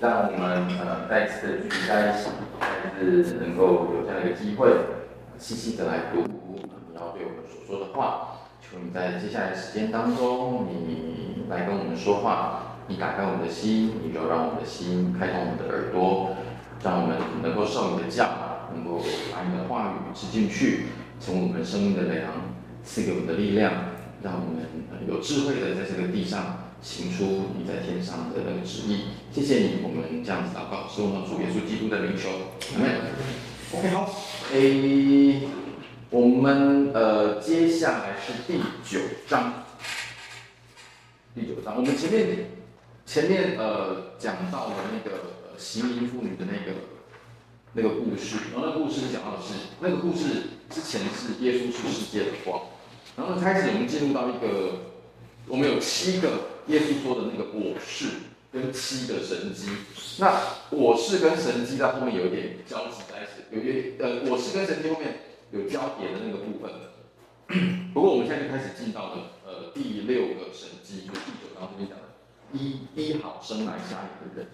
让我们呃再次的聚集在一起，再次能够有这样的一个机会，细细的来读你要对我们所说的话。求你在接下来的时间当中，你来跟我们说话，你打开我们的心，你就让我们的心开通我们的耳朵，让我们能够受你的教，能够把你的话语吃进去，成为我们生命的粮，赐给我们的力量，让我们有智慧的在这个地上。行出你在天上的那个旨意，谢谢你，我们这样子祷告，是我们主耶稣基督的名求，阿门。OK，好，诶，我们呃接下来是第九章，第九章，我们前面前面呃讲到了那个行淫妇女的那个那个故事，然后那个故事讲到的是那个故事之前是耶稣是世界的光，然后开始我们进入到一个。我们有七个耶稣说的那个我是跟七个神迹，那我是跟神迹在后面有一点交集在一起，有点呃我是跟神迹后面有交叠的那个部分。不过我们现在就开始进到了呃第六个神迹，就第九章这边讲的一一好生来瞎眼的人。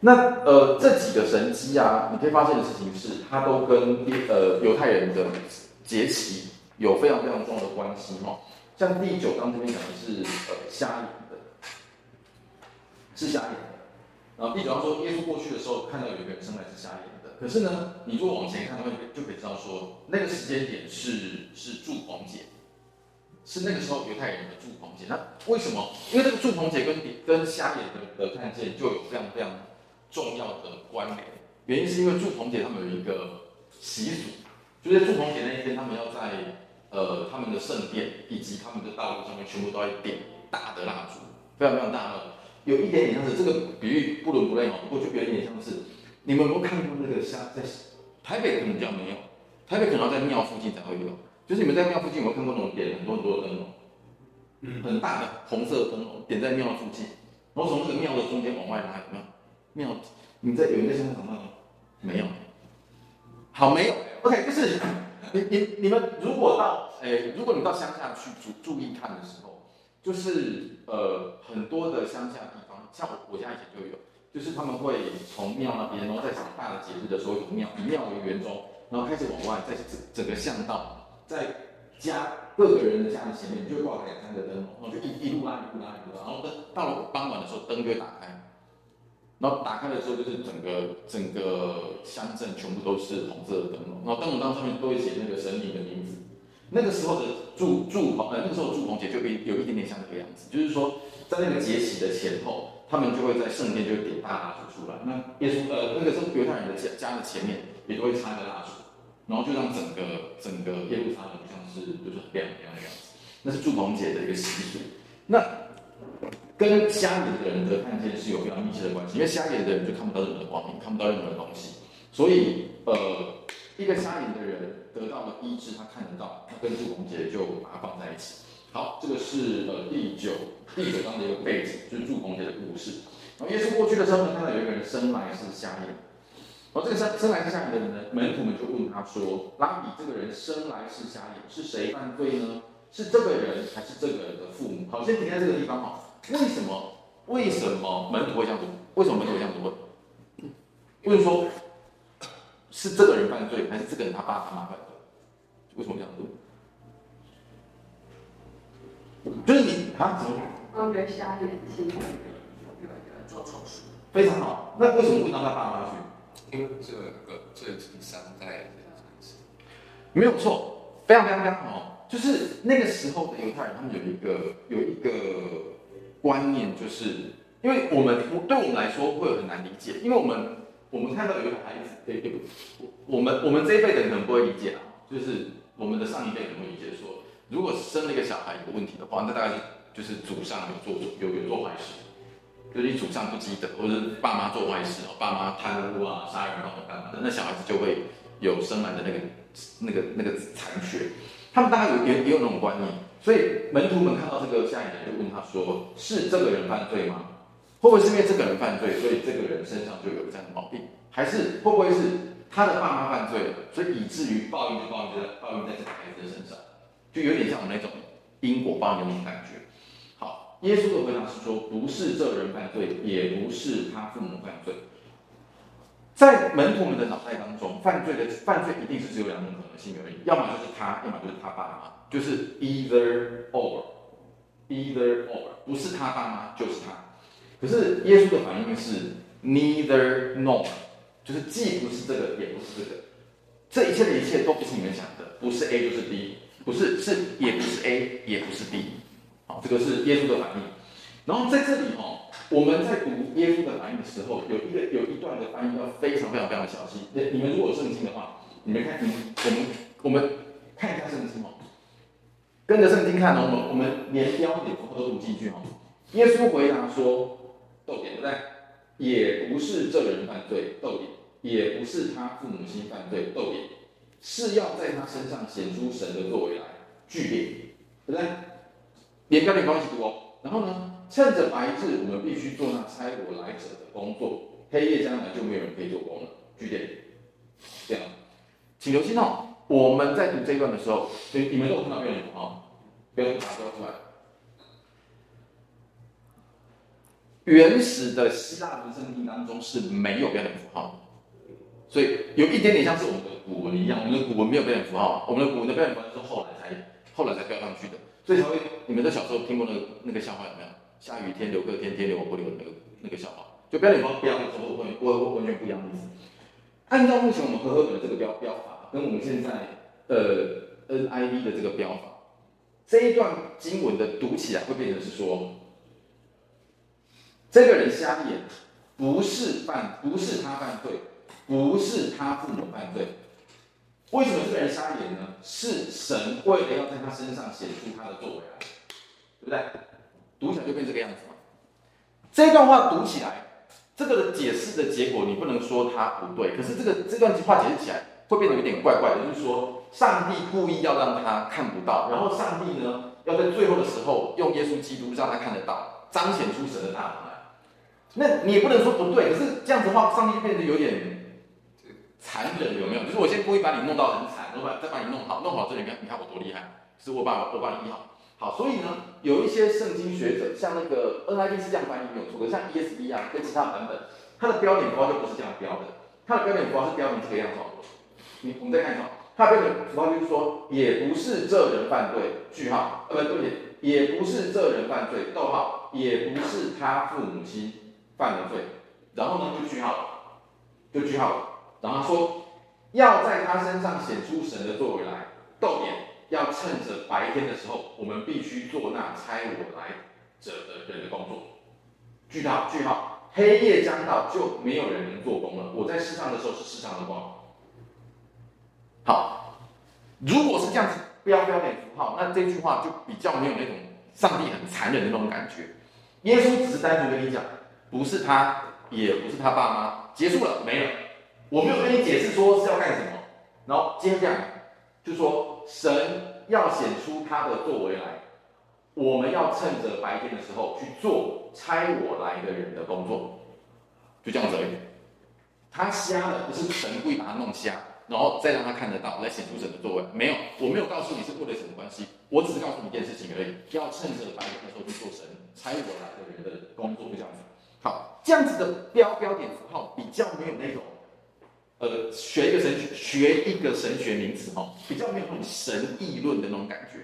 那呃这几个神迹啊，你可以发现的事情是，它都跟呃犹太人的节期有非常非常重要的关系哈。像第九章这边讲的是呃瞎，是瞎眼的。然后第九章说耶稣过去的时候看到有一个人生来是瞎眼的。可是呢，你如果往前看的话，就可以知道说那个时间点是是祝棚节，是那个时候犹太人的祝棚节。那为什么？因为这个祝棚节跟跟瞎眼的的看见就有非常非常重要的关联。原因是因为祝棚节他们有一个习俗，就在祝棚节那一天，他们要在。呃，他们的圣殿以及他们的道路上面，全部都要点大的蜡烛，非常非常大的，有一点点像是这个比喻不伦不类哦，不过就有一点像是，你们有没有看过那个虾在台北可能比较没有，台北可能要在庙附近才会有，就是你们在庙附近有没有看过那种点很多很多的灯笼，嗯，很大的红色灯笼点在庙附近，然后从这个庙的中间往外拉，有没有？庙，你在有一个现场看到吗？没有，好没有，OK，就是。你你你们如果到诶、欸，如果你到乡下去注注意看的时候，就是呃很多的乡下地方，像我我家以前就有，就是他们会从庙那边，然后在什么大的节日的时候，有庙以庙为圆周，然后开始往外，在整整个巷道，在家各个人的家的前面就会挂两三个灯笼，然后就一一路拉一路拉一路拉，然后灯到了傍晚的时候灯就会打开。然后打开的时候，就是整个整个乡镇全部都是红色的灯笼，然后灯笼当上面都会写那个神明的名字。那个时候的住住棚，呃，那个时候住棚节就有有一点点像这个样子，就是说在那个节期的前后，他们就会在圣殿就会点大蜡烛出来。那耶稣呃，那个时候犹太人的家家的前面也都会插一个蜡烛，然后就让整个整个耶路撒冷像是就是很亮一样的样子。那是住棚节的一个习俗。那跟瞎眼的人的看见是有非常密切的关系，因为瞎眼的人就看不到任何光明，看不到任何东西，所以呃，一个瞎眼的人得到了医治，他看得到，他跟住棚节就把它放在一起。好，这个是呃第九第九章的一个背景，就是住棚节的故事。然后耶稣过去的时候呢，看到有一个人生来是瞎眼，然后这个生生来是瞎眼的人呢，门徒们就问他说：“拉比，这个人生来是瞎眼，是谁犯罪呢？是这个人还是这个人的父母？”好，先停在这个地方哈。为什么？为什么门徒会这样子？为什么门徒会这样子问？为什么说是这个人犯罪，还是这个人他爸他妈犯罪？为什么这样子？就是你啊？怎么？我觉得瞎眼睛，做错事。非常好。那为什么不让他爸妈去？因为这个罪情伤害没有错，非常非常非常好。就是那个时候的犹太人，他们有一个有一个。观念就是，因为我们对我们来说会很难理解，因为我们我们看到有一个孩子，对对，我们我们这一辈的人可能不会理解啊，就是我们的上一辈可能会理解说，如果生了一个小孩有问题的话，那大概是就是祖上有做有有做坏事，就是你祖上不积德，或者是爸妈做坏事哦，爸妈贪污啊、杀人啊、干嘛的，那小孩子就会有生来的那个那个那个残缺，他们大概有也也有那种观念。所以门徒们看到这个瞎眼的人，就问他说：“是这个人犯罪吗？会不会是因为这个人犯罪，所以这个人身上就有这样的毛病？还是会不会是他的爸妈犯罪了，所以以至于报应就报应在报应在这个孩子的身上？就有点像我们那种因果报应的那种感觉。好，耶稣的回答是说，不是这人犯罪，也不是他父母犯罪。在门徒们的脑袋当中，犯罪的犯罪一定是只有两种可能性而已，要么就是他，要么就是他爸妈，就是 either or，either or，不是他爸妈就是他。可是耶稣的反应是 neither nor，就是既不是这个，也不是这个。这一切的一切都不是你们想的，不是 A 就是 B，不是是也不是 A，也不是 B。好，这个是耶稣的反应。然后在这里哈，我们在读耶稣的反应的时候，有一个有一段的翻译要非常非常非常的小心。你你们如果有圣经的话，你们看，你们我们我们看一下圣经哦，跟着圣经看哦，我们我们连标点符号都读进去哦。耶稣回答说。逗点对不对？也不是这个人犯罪，逗点；也不是他父母亲犯罪，逗点。是要在他身上显出神的作为来，句点，对不对？连标点关系读哦。然后呢，趁着白日，我们必须做那差我来者的工作；黑夜将来，就没有人可以做工了。句点。这样，请留心哦。我们在读这一段的时候，所以你们都看到标点符号，标点符号标出来。原始的希腊文圣经当中是没有标点符号，所以有一点点像是我们的古文一样，我们的古文没有标点符号，我们的古文的标点符号是后来才后来才标上去的，所以才会你们在小时候听过那个那个笑话有没有？下雨天留个天，天留我不留那个那个笑话，就标点符号标的时候会会会完全不一样的意思。按照目前我们和合本的这个标标法，跟我们现在呃 NIV 的这个标法，这一段经文的读起来会变成是说。这个人瞎眼，不是犯，不是他犯罪，不是他父母犯罪。为什么这个人瞎眼呢？是神为了要在他身上显出他的作为来，对不对？读起来就变这个样子嘛。这段话读起来，这个解释的结果，你不能说他不对。可是这个这段话解释起来，会变得有点怪怪的，就是说，上帝故意要让他看不到，然后上帝呢，要在最后的时候用耶稣基督让他看得到，彰显出神的大能。那你也不能说不对，可是这样子的话，上帝变得有点残忍，有没有？就是我先故意把你弄到很惨，然后再把你弄好，弄好之后你看，你看我多厉害，是我把我把你医好。好，所以呢，有一些圣经学者，像那个 NIV 是这样翻译没有错，可是像 ESV 啊跟其他版本，它的标点符号就不是这样标的，它的标点符号是标成这个样子。你我们再看一下，它的标点符号就是说，也不是这人犯罪，句号，呃，不对不起，也不是这人犯罪，逗号，也不是他父母亲。犯了罪，然后呢就句号，就句号。然后说要在他身上显出神的作为来，逗点，要趁着白天的时候，我们必须做那差我来者的人的工作。句号句号，黑夜将到，就没有人能做工了。我在世上的时候是世上的光。好，如果是这样子标标点符号，那这句话就比较没有那种上帝很残忍的那种感觉。耶稣只是单纯跟你讲。不是他，也不是他爸妈，结束了，没了。我没有跟你解释说是要干什么，然后接下来就说神要显出他的作为来，我们要趁着白天的时候去做差我来的人的工作，就这样子而已。他瞎了，不是神故意把他弄瞎，然后再让他看得到，来显出神的作为。没有，我没有告诉你是为了什么关系，我只是告诉你一件事情而已，要趁着白天的时候去做神差我来的人的工作，就这样子。好，这样子的标标点符号比较没有那种，呃，学一个神学，学一个神学名词哈，比较没有那种神议论的那种感觉。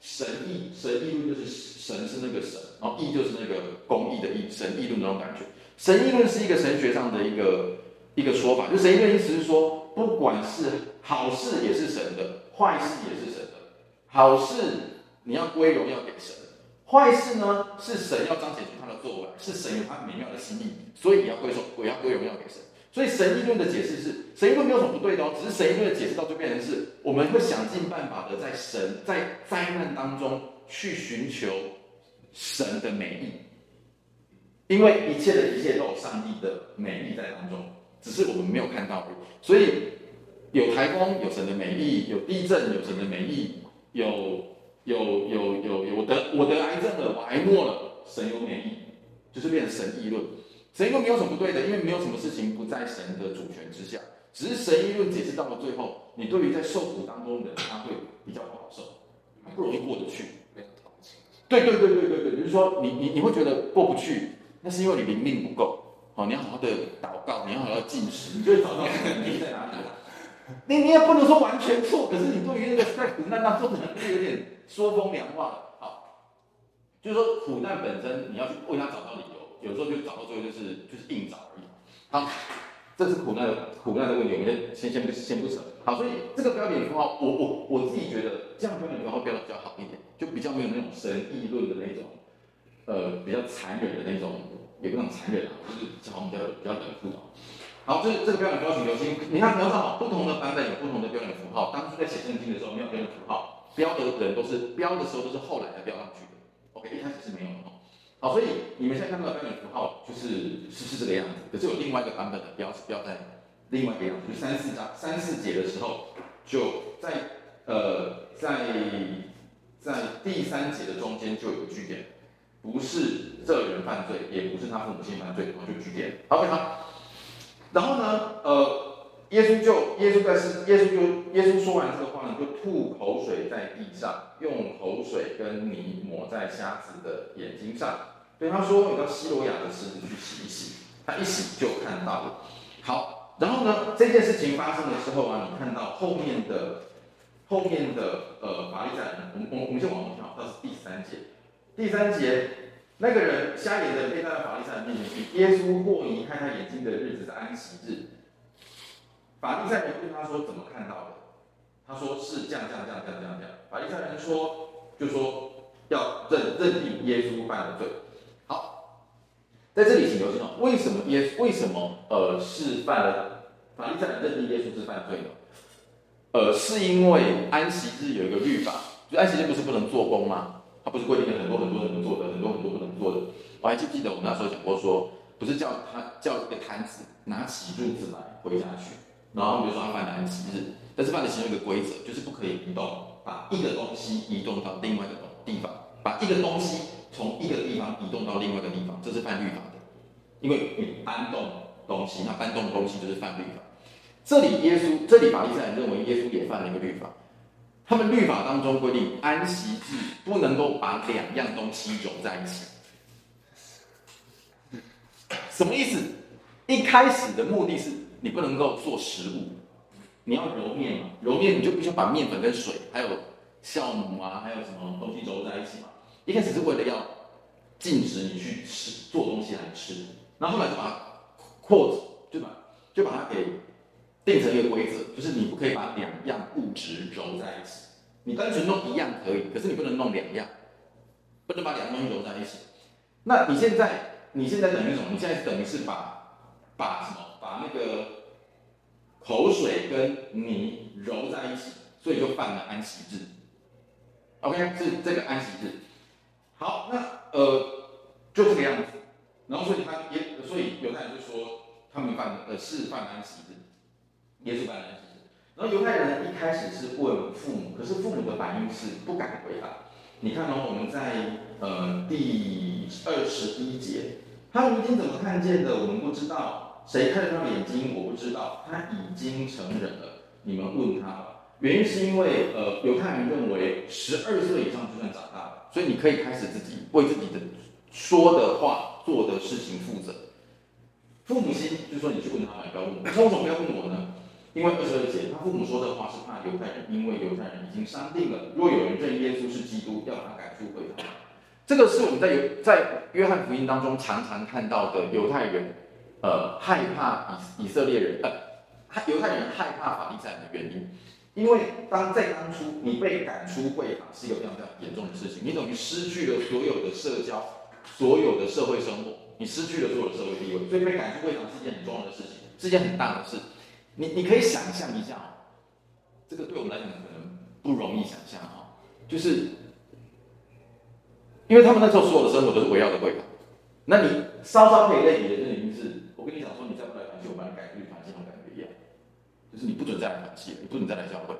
神议，神议论就是神是那个神，然后议就是那个公义的义，神议论那种感觉。神议论是一个神学上的一个一个说法，就神议论意思是说，不管是好事也是神的，坏事也是神的。好事你要归荣耀给神。坏事呢，是神要彰显出他的作为，是神有他美妙的心意，所以也要归荣，我要归荣耀给神。所以神议论的解释是，神议论没有什么不对的哦，只是神议论的解释到就变成是，我们会想尽办法的在神在灾难当中去寻求神的美意，因为一切的一切都有上帝的美意在当中，只是我们没有看到而已。所以有台风有神的美意，有地震有神的美意，有。有有有有，我得我得癌症了，我癌末了，神有美意，就是变成神议论。神议论没有什么不对的，因为没有什么事情不在神的主权之下。只是神议论解释到了最后，你对于在受苦当中的人，他会比较不好受，他不容易过得去。对对对对对对，比如说你你你会觉得过不去，那是因为你灵命不够。好，你要好好的祷告，你要好好进食，你就会找到灵命在哪里。你你也不能说完全错，可是你对于那个在苦难当中可能是有点说风凉话的。好，就是说苦难本身你要去为他找到理由，有时候就找到最后就是就是硬找而已。好，这是苦难的苦难的问题，我们先先不先不扯。好，所以这个标点符号，我我我自己觉得这样标点符号标的比较好一点，就比较没有那种神议论的那种，呃，比较残忍的那种，也不能残忍啊，就是好像比较比较冷酷啊。好，这这个标点符号请留心，你看，你要知道，不同的版本有不同的标点符号。当初在写圣经的时候，没有标点符号，标的人都是标的时候都是后来才标上去的。OK，一开始是没有的。好，所以你们现在看到的标点符号就是是是这个样子。可是有另外一个版本的标是标在另外一个样子，就三四章三四节的时候，就在呃在在第三节的中间就有个句点，不是这人犯罪，也不是他父母亲犯罪，然后就句点。好，非常。然后呢，呃，耶稣就耶稣在是耶稣就耶稣说完这个话呢，就吐口水在地上，用口水跟泥抹在瞎子的眼睛上，对他说：“你到西罗亚的池子去洗一洗。”他一洗就看到了。好，然后呢，这件事情发生的时候啊，你看到后面的后面的呃法利赛人，我们我们我们先往后跳，到是第三节，第三节。那个人瞎眼的被带到法利赛人面前去，耶稣或移开他眼睛的日子是安息日。法利赛人问他说：“怎么看到的？”他说：“是这样这样这样这样这样。”法利赛人说：“就说要认认定耶稣犯了罪。”好，在这里请留心哦，为什么耶为什么呃是犯了？法利赛人认定耶稣是犯罪的？呃，是因为安息日有一个律法，就安息日不是不能做工吗？他不是规定了很多很多人能做的，很多很多不能做的。我还记不记得我们那时候讲过说，不是叫他叫一个摊子拿起褥子来回家去，然后比如说他犯了安息日，但是犯了其中一个规则，就是不可以移动，把一个东西移动到另外一个地方，把一个东西从一个地方移动到另外一个地方，这是犯律法的，因为你搬动东西，那搬动东西就是犯律法。这里耶稣，这里法利赛人认为耶稣也犯了一个律法。他们律法当中规定，安息日不能够把两样东西揉在一起。什么意思？一开始的目的是你不能够做食物，你要揉面嘛，揉面你就必须把面粉跟水，还有酵母啊，还有什么东西揉在一起嘛。一开始是为了要禁止你去吃做东西来吃，然后后来就把它扩，就把就把它给。定成一个规则，就是你不可以把两样物质揉在一起。你单纯弄一样可以，可是你不能弄两样，不能把两样东西揉在一起。那你现在，你现在等于什么？你现在等于是把把什么？把那个口水跟泥揉在一起，所以就犯了安息日。OK，是这个安息日。好，那呃，就这个样子。然后所以他也，所以犹太人就说他们犯呃是犯安息日。耶稣犯了安息日，然后犹太人一开始是问父母，可是父母的反应是不敢回答。你看哦，我们在呃第二十一节，他明天怎么看见的？我们不知道，谁看了他的眼睛？我不知道。他已经成人了，你们问他吧。原因是因为呃犹太人认为十二岁以上就算长大了，所以你可以开始自己为自己的说的话、做的事情负责。父母亲就说你去问他吧，不要问我。他为什么不要问我呢？因为二十二节，他父母说的话是怕犹太人，因为犹太人已经商定了，若有人认耶稣是基督，要他赶出会堂。这个是我们在犹在约翰福音当中常常看到的犹太人，呃，害怕以以色列人，呃，犹太人害怕法利赛人的原因。因为当在当初你被赶出会堂是一个非常非常严重的事情，你等于失去了所有的社交，所有的社会生活，你失去了所有的社会地位，所以被赶出会堂是一件很重要的事情，是一件很大的事。你你可以想象一下，这个对我们来讲可能不容易想象啊，就是因为他们那时候所有的生活都是围绕着会堂，那你稍稍可以类比的，就已经是我跟你讲说，你再不来团契，我把你赶出去团契那种感觉一样，就是你不准再来团契，你不准再来教会，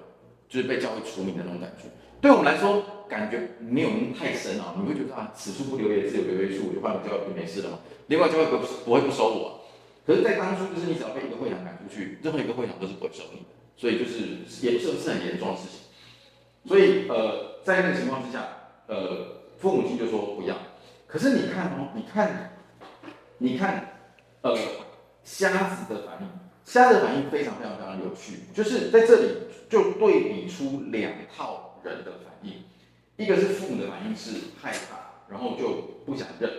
就是被教会除名的那种感觉。对我们来说，感觉没有那么太深啊，你会觉得啊，此处不留爷，自有留爷处，我就换个教会就没事了嘛。另外教会不不会不收我。可是，在当初，就是你只要被一个会堂赶去，任何一个会堂都是不会收你的，所以就是严，是是很严重的事情。所以，呃，在那个情况之下，呃，父母亲就说不要。可是你看哦，你看，你看，呃，瞎子的反应，瞎子的反应非常非常非常有趣，就是在这里就对比出两套人的反应，一个是父母的反应是害怕，然后就不想认。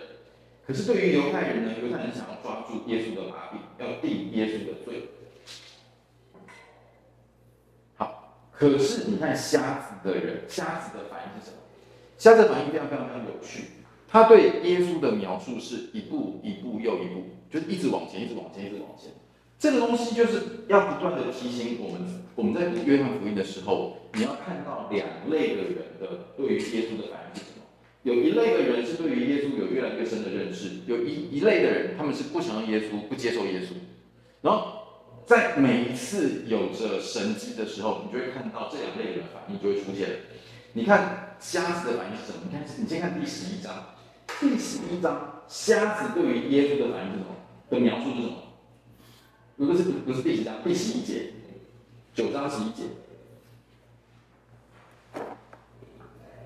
可是对于犹太人呢，犹太人想要抓住耶稣的把柄，要定耶稣的罪。好，可是你看瞎子的人，瞎子的反应是什么？瞎子的反应非常非常非常有趣。他对耶稣的描述是一步一步又一步，就是一直往前，一直往前，一直往前。这个东西就是要不断的提醒我们，我们在读约翰福音的时候，你要看到两类的人的对于耶稣的反应是什么。有一类的人是对于耶稣有越来越深的认识，有一一类的人，他们是不想要耶稣，不接受耶稣。然后在每一次有着神迹的时候，你就会看到这两类人的反应就会出现。你看瞎子的反应是什么？你看，你先看第十一章，第十一章瞎子对于耶稣的反应是什么？的描述是什么？不是不是第十章，第十一节，九章十一节。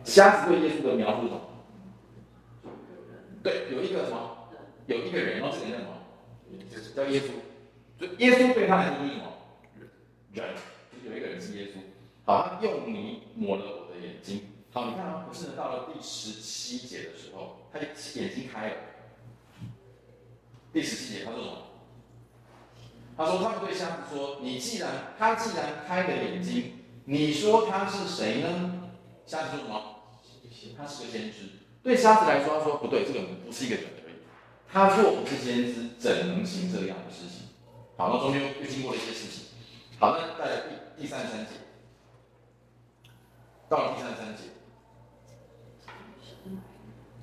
瞎子对耶稣的描述是什么？对，有一个什么？有一个人，然后这个人叫什么？叫耶稣。耶稣对他来说是什么？人，就是有一个人是耶稣。好，他用泥抹了我的眼睛。好，你看啊，不是到了第十七节的时候，他就眼睛开了。第十七节他说什么？他说他们对瞎子说：“你既然他既然开了眼睛，你说他是谁呢？”瞎子说什么？他是个先知。对瞎子来说，他说不对，这个人不是一个人而已。他若不是先知，怎能行这样的事情？好，那中间又经过了一些事情。好，那再来第第三十三节，到了第三十三节，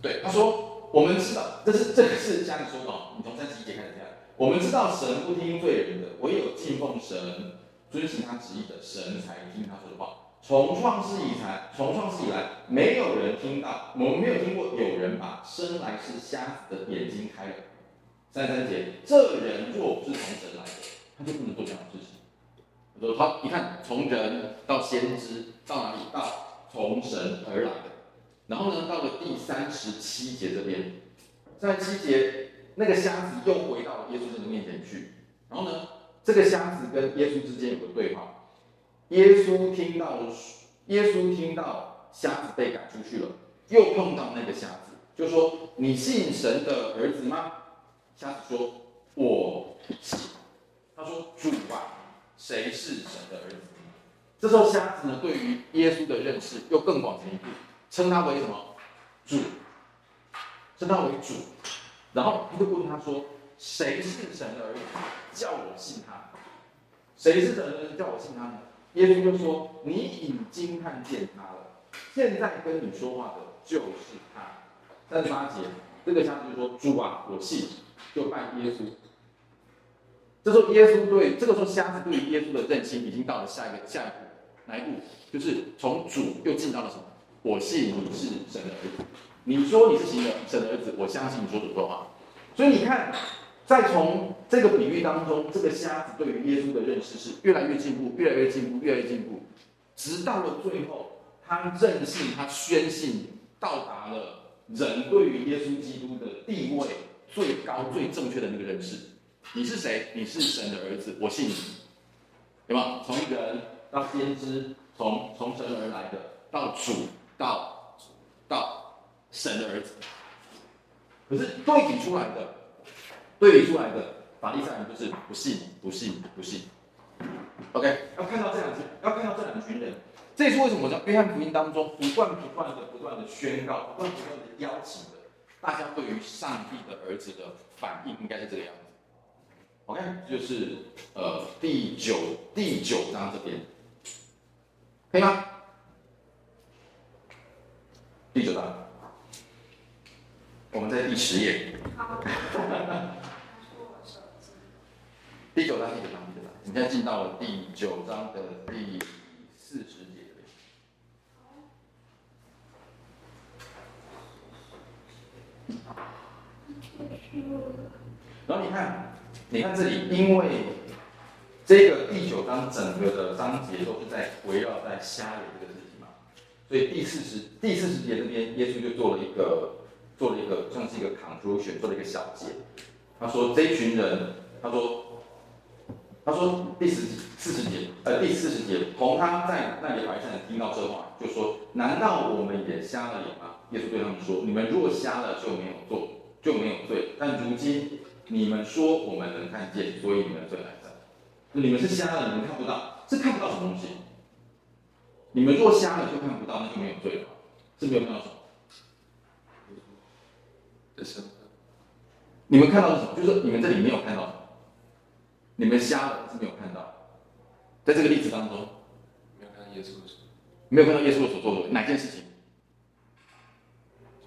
对他说，我们知道，这是这个是瞎子说的，你从三十一节开始看。我们知道神不听罪人的，唯有敬奉神、遵行他旨意的神才听他说的话。从创世以来，从创世以来，没有人听到，我们没有听过有人把生来是瞎子的眼睛开了。三三节，这人若不是从神来的，他就不能做这样的事情。他说好，你看，从人到先知到哪里？到从神而来的。然后呢，到了第三十七节这边，三十七节，那个瞎子又回到了耶稣这个面前去。然后呢，这个瞎子跟耶稣之间有个对话。耶稣听到，耶稣听到瞎子被赶出去了，又碰到那个瞎子，就说：“你信神的儿子吗？”瞎子说：“我信。”他说：“主啊，谁是神的儿子？”这时候瞎子呢，对于耶稣的认识又更广前一步，称他为什么？主，称他为主。然后他就问他说：“谁是神的儿子？叫我信他。谁是神的儿子？叫我信他呢？”耶稣就说：“你已经看见他了，现在跟你说话的就是他。”三十八节，这个瞎子就说：“主啊，我信。”就拜耶稣。这时候耶稣对这个时候瞎子对于耶稣的认清已经到了下一个下一步，哪一步？就是从主又进到了什么？我信你是神的儿子。你说你是神的神的儿子，我相信你说的说话。所以你看。再从这个比喻当中，这个瞎子对于耶稣的认识是越来越进步，越来越进步，越来越进步，直到了最后，他认信，他宣信，到达了人对于耶稣基督的地位最高、最正确的那个认识。你是谁？你是神的儿子，我信你，对吗？从一个人到先知，从从神而来的，到主，到到神的儿子。可是对比出来的。对比出来的法利赛人就是不信、不信、不信。OK，要看到这两群，要看到这两群人。这也是为什么我在约翰福音当中不断、不断的、不断的宣告、不断、不断的邀请的，大家对于上帝的儿子的反应应该是这个样子。OK，就是呃第九第九章这边，可以吗？第九章，我们在第十页。第九章，第九章，第九章，你现在进到了第九章的第四十节。然后你看，你看这里，因为这个第九章整个的章节都是在围绕在瞎眼这个事情嘛，所以第四十第四十节这边，耶稣就做了一个做了一个像是一个 conclusion，做了一个小结。他说这群人，他说他说第十四十节，呃第四十节，同他在那里来的人听到这话，就说：难道我们也瞎了眼吗？耶稣对他们说：你们若瞎了，就没有做就没有罪。但如今你们说我们能看见，所以你们的罪来在。你们是瞎了，你们看不到，是看不到什么东西。你们若瞎了就看不到，那就没有罪了，是没有看到什么？这是。你们看到的什么？就是你们这里没有看到什么，你们瞎了是没有看到。在这个例子当中，没有看到耶稣的，没有看到耶稣所做的哪件事情？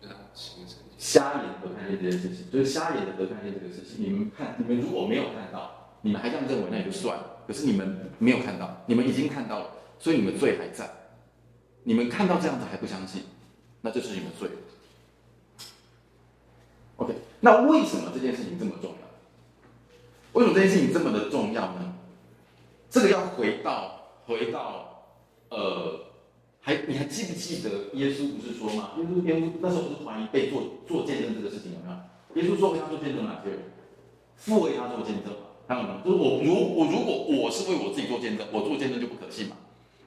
就是他形成瞎眼得看见这件事情，就是瞎眼的得看见这个事情。你们看，你们如果没有看到，你们还这样认为，那也就算了。可是你们没有看到，你们已经看到了，所以你们罪还在。你们看到这样子还不相信，那这是你们罪。OK，那为什么这件事情这么重要？为什么这件事情这么的重要呢？这个要回到回到呃，还你还记不记得耶稣不是说吗？耶稣耶稣那时候不是怀疑被做做见证这个事情有没有？耶稣说为他做见证哪些人？父为他做见证嘛？看到没有？就是我如我如果我是为我自己做见证，我做见证就不可信嘛。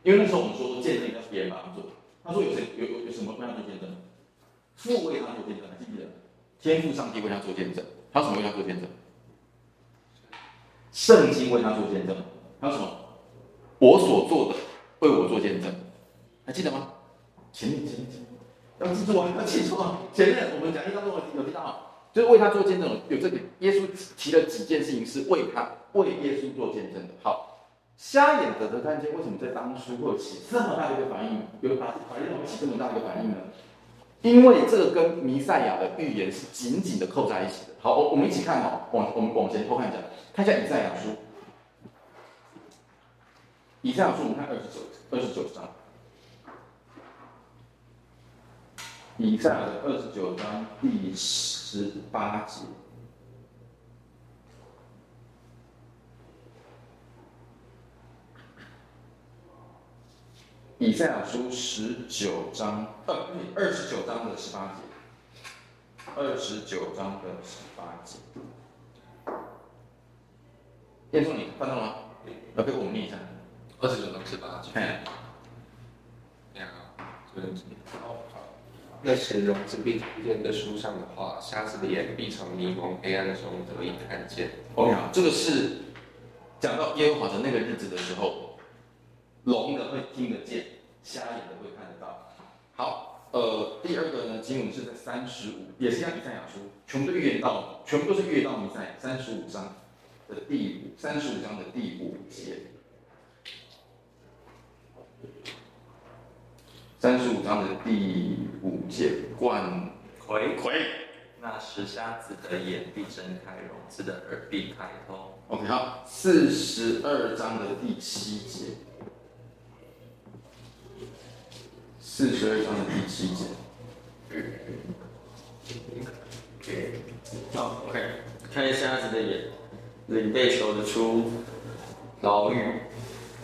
因为那时候我们说见证要别人帮他做，他说有谁有有有什么为他做见证？父为他做见证，还记不记得？天父上帝为他做见证，他什么为他做见证？圣经为他做见证，还有什么？我所做的为我做见证，还记得吗？前面前面前面，要记住啊，要记住啊！前面我们讲义当中有提到，就是为他做见证，有这个耶稣提了几件事情是为他为耶稣做见证的。好，瞎眼的得看见，为什么在当初会起这么大的一个反应？有把法利赛人起这么大的一个反应呢？因为这个跟弥赛亚的预言是紧紧的扣在一起的。好，我我们一起看哈，往我们往前偷看一下，看一下以赛亚书。以赛亚书，我们看二十九二十九章。以赛亚的二十九章第十八节。以赛亚书十九章，呃，二十九章的十八节，二十九章的十八节。叶总，你看到了吗？要给我们念一下。二十九章十八节。哎。两个，这边好。那显荣之必听见的书上的话，瞎子的眼必从迷蒙黑暗中得以看见。OK，这个是讲到耶和华的那个日子的时候。聋的会听得见，瞎眼的会看得到。好，呃，第二个呢，经文是在三十五，也是像以赛亚书，全部都预言到，全部都是预言到弥赛亚三十五章的第五，三十五章的第五节。三十五章的第五节，冠魁魁，那时瞎子的眼必睁开，聋子的耳必开通。OK，好，四十二章的第七节。四十二章的第七节。好，OK，开瞎子的眼，领被囚的出牢狱，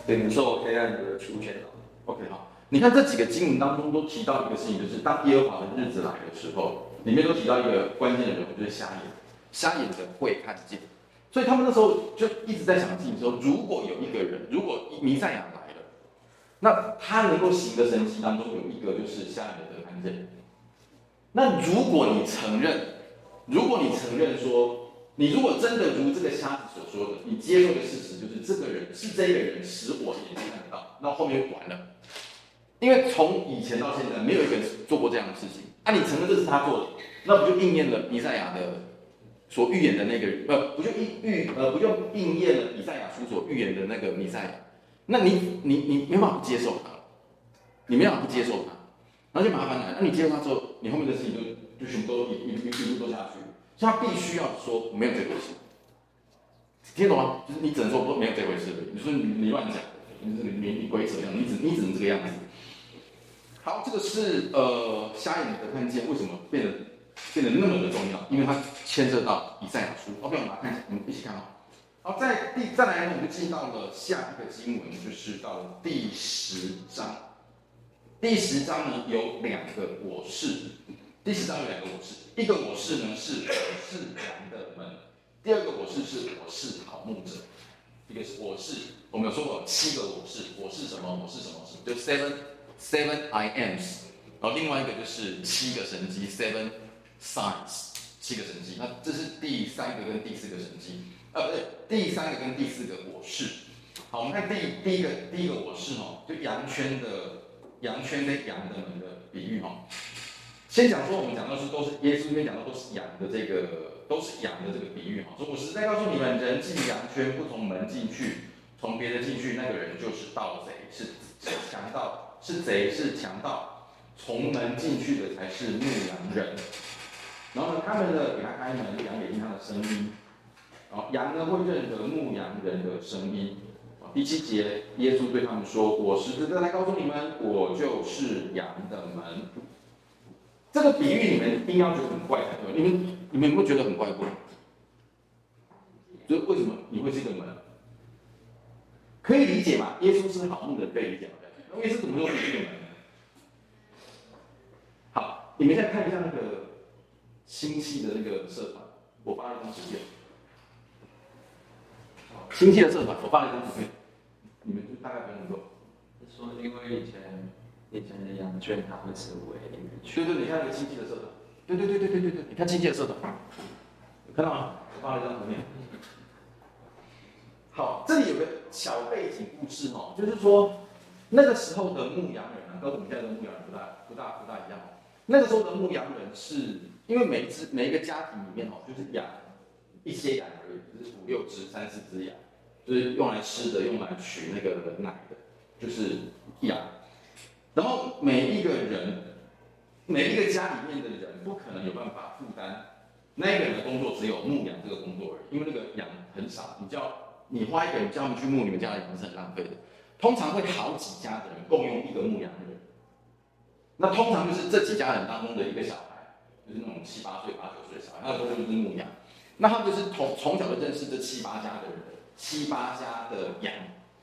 领受黑暗的出监牢。OK，好，你看这几个经文当中都提到一个事情，就是当耶和华的日子来的时候，里面都提到一个关键的人物，就是瞎眼，瞎眼的人会看见。所以他们那时候就一直在想自己说，如果有一个人，如果弥赛亚来了。那他能够行的神奇当中有一个就是瞎眼的得看见。那如果你承认，如果你承认说，你如果真的如这个瞎子所说的，你接受的事实就是这个人是这个人使我眼睛看得到，那后面完了。因为从以前到现在没有一个人做过这样的事情，啊，你承认这是他做的，那不就应验了弥赛亚的所预言的那个人，呃，不就应预呃不就应验了以赛亚书所预言的那个弥赛亚？那你你你没办法不接受他，你没办法不接受他，然后就麻烦了。那你接受他之后，你后面的事情就就全部都一一一一路都下去。所以他必须要说没有这回事，听懂吗？就是你只能说不没有这回事。你说你你乱讲，你是你你鬼扯这样，你只你只能这个样子。好，这个是呃瞎眼的看见为什么变得变得那么的重要？因为它牵涉到以赛亚书。OK，我们来看一下，我们一起看啊。好，在第再来呢，我们进到了下一个经文，就是到了第十章。第十章呢有两个我是，第十章有两个我是，一个我是呢是我是羊的门，第二个我是是我是好牧者，一个是我是，我们有说过七个我是，我是什么？我是什么？就 seven seven I ams，然后另外一个就是七个神迹 seven signs，七个神迹，那这是第三个跟第四个神迹，呃，不对，第三个跟第四个我是。好，我们看第第一个第一个我是哈，就羊圈的羊圈跟羊的门的比喻哈。先讲说我们讲到是都是耶稣这边讲到都是羊的这个都是羊的这个比喻哈。说我实在告诉你们，人进羊圈不从门进去，从别的进去，那个人就是盗贼，是是强盗，是贼，是强盗。从门进去的才是牧羊人。然后呢，他们呢给他开门，羊也听他的声音。然后羊呢会认得牧羊人的声音。第七节，耶稣对他们说：“我实实在在告诉你们，我就是羊的门。”这个比喻你们一定要觉得很怪才对。你们你们有没有觉得很怪过？就为什么你会是个门？可以理解嘛？耶稣是好牧人，可以理解吗？那耶稣怎么说是一个门？好，你们再看一下那个星系的那个社团，我发了一张图片。星系的社团，我发了一张图片。你们就大概不能够。是说，因为以前以前的羊圈它会是围里面去。对对，你看那个经济的社团。对对对对对对对，你看经济的社团，看到吗？我发了一张图片。好，这里有个小背景故事哦，就是说那个时候的牧羊人啊，跟我们现在的牧羊人不大不大不大一样。那个时候的牧羊人是因为每只每一个家庭里面哦，就是养一些羊而已，就是五六只、三四只羊。就是用来吃的，用来取那个奶的，就是羊。然后每一个人，每一个家里面的人，不可能有办法负担那个人的工作，只有牧羊这个工作而已。因为那个羊很少，你叫你花一个人叫他们去牧你们家的羊是很浪费的。通常会好几家的人共用一个牧羊人。那通常就是这几家人当中的一个小孩，就是那种七八岁、八九岁的小孩，他的工作就是牧羊。那他们就是从从小就认识这七八家的人。七八家的羊，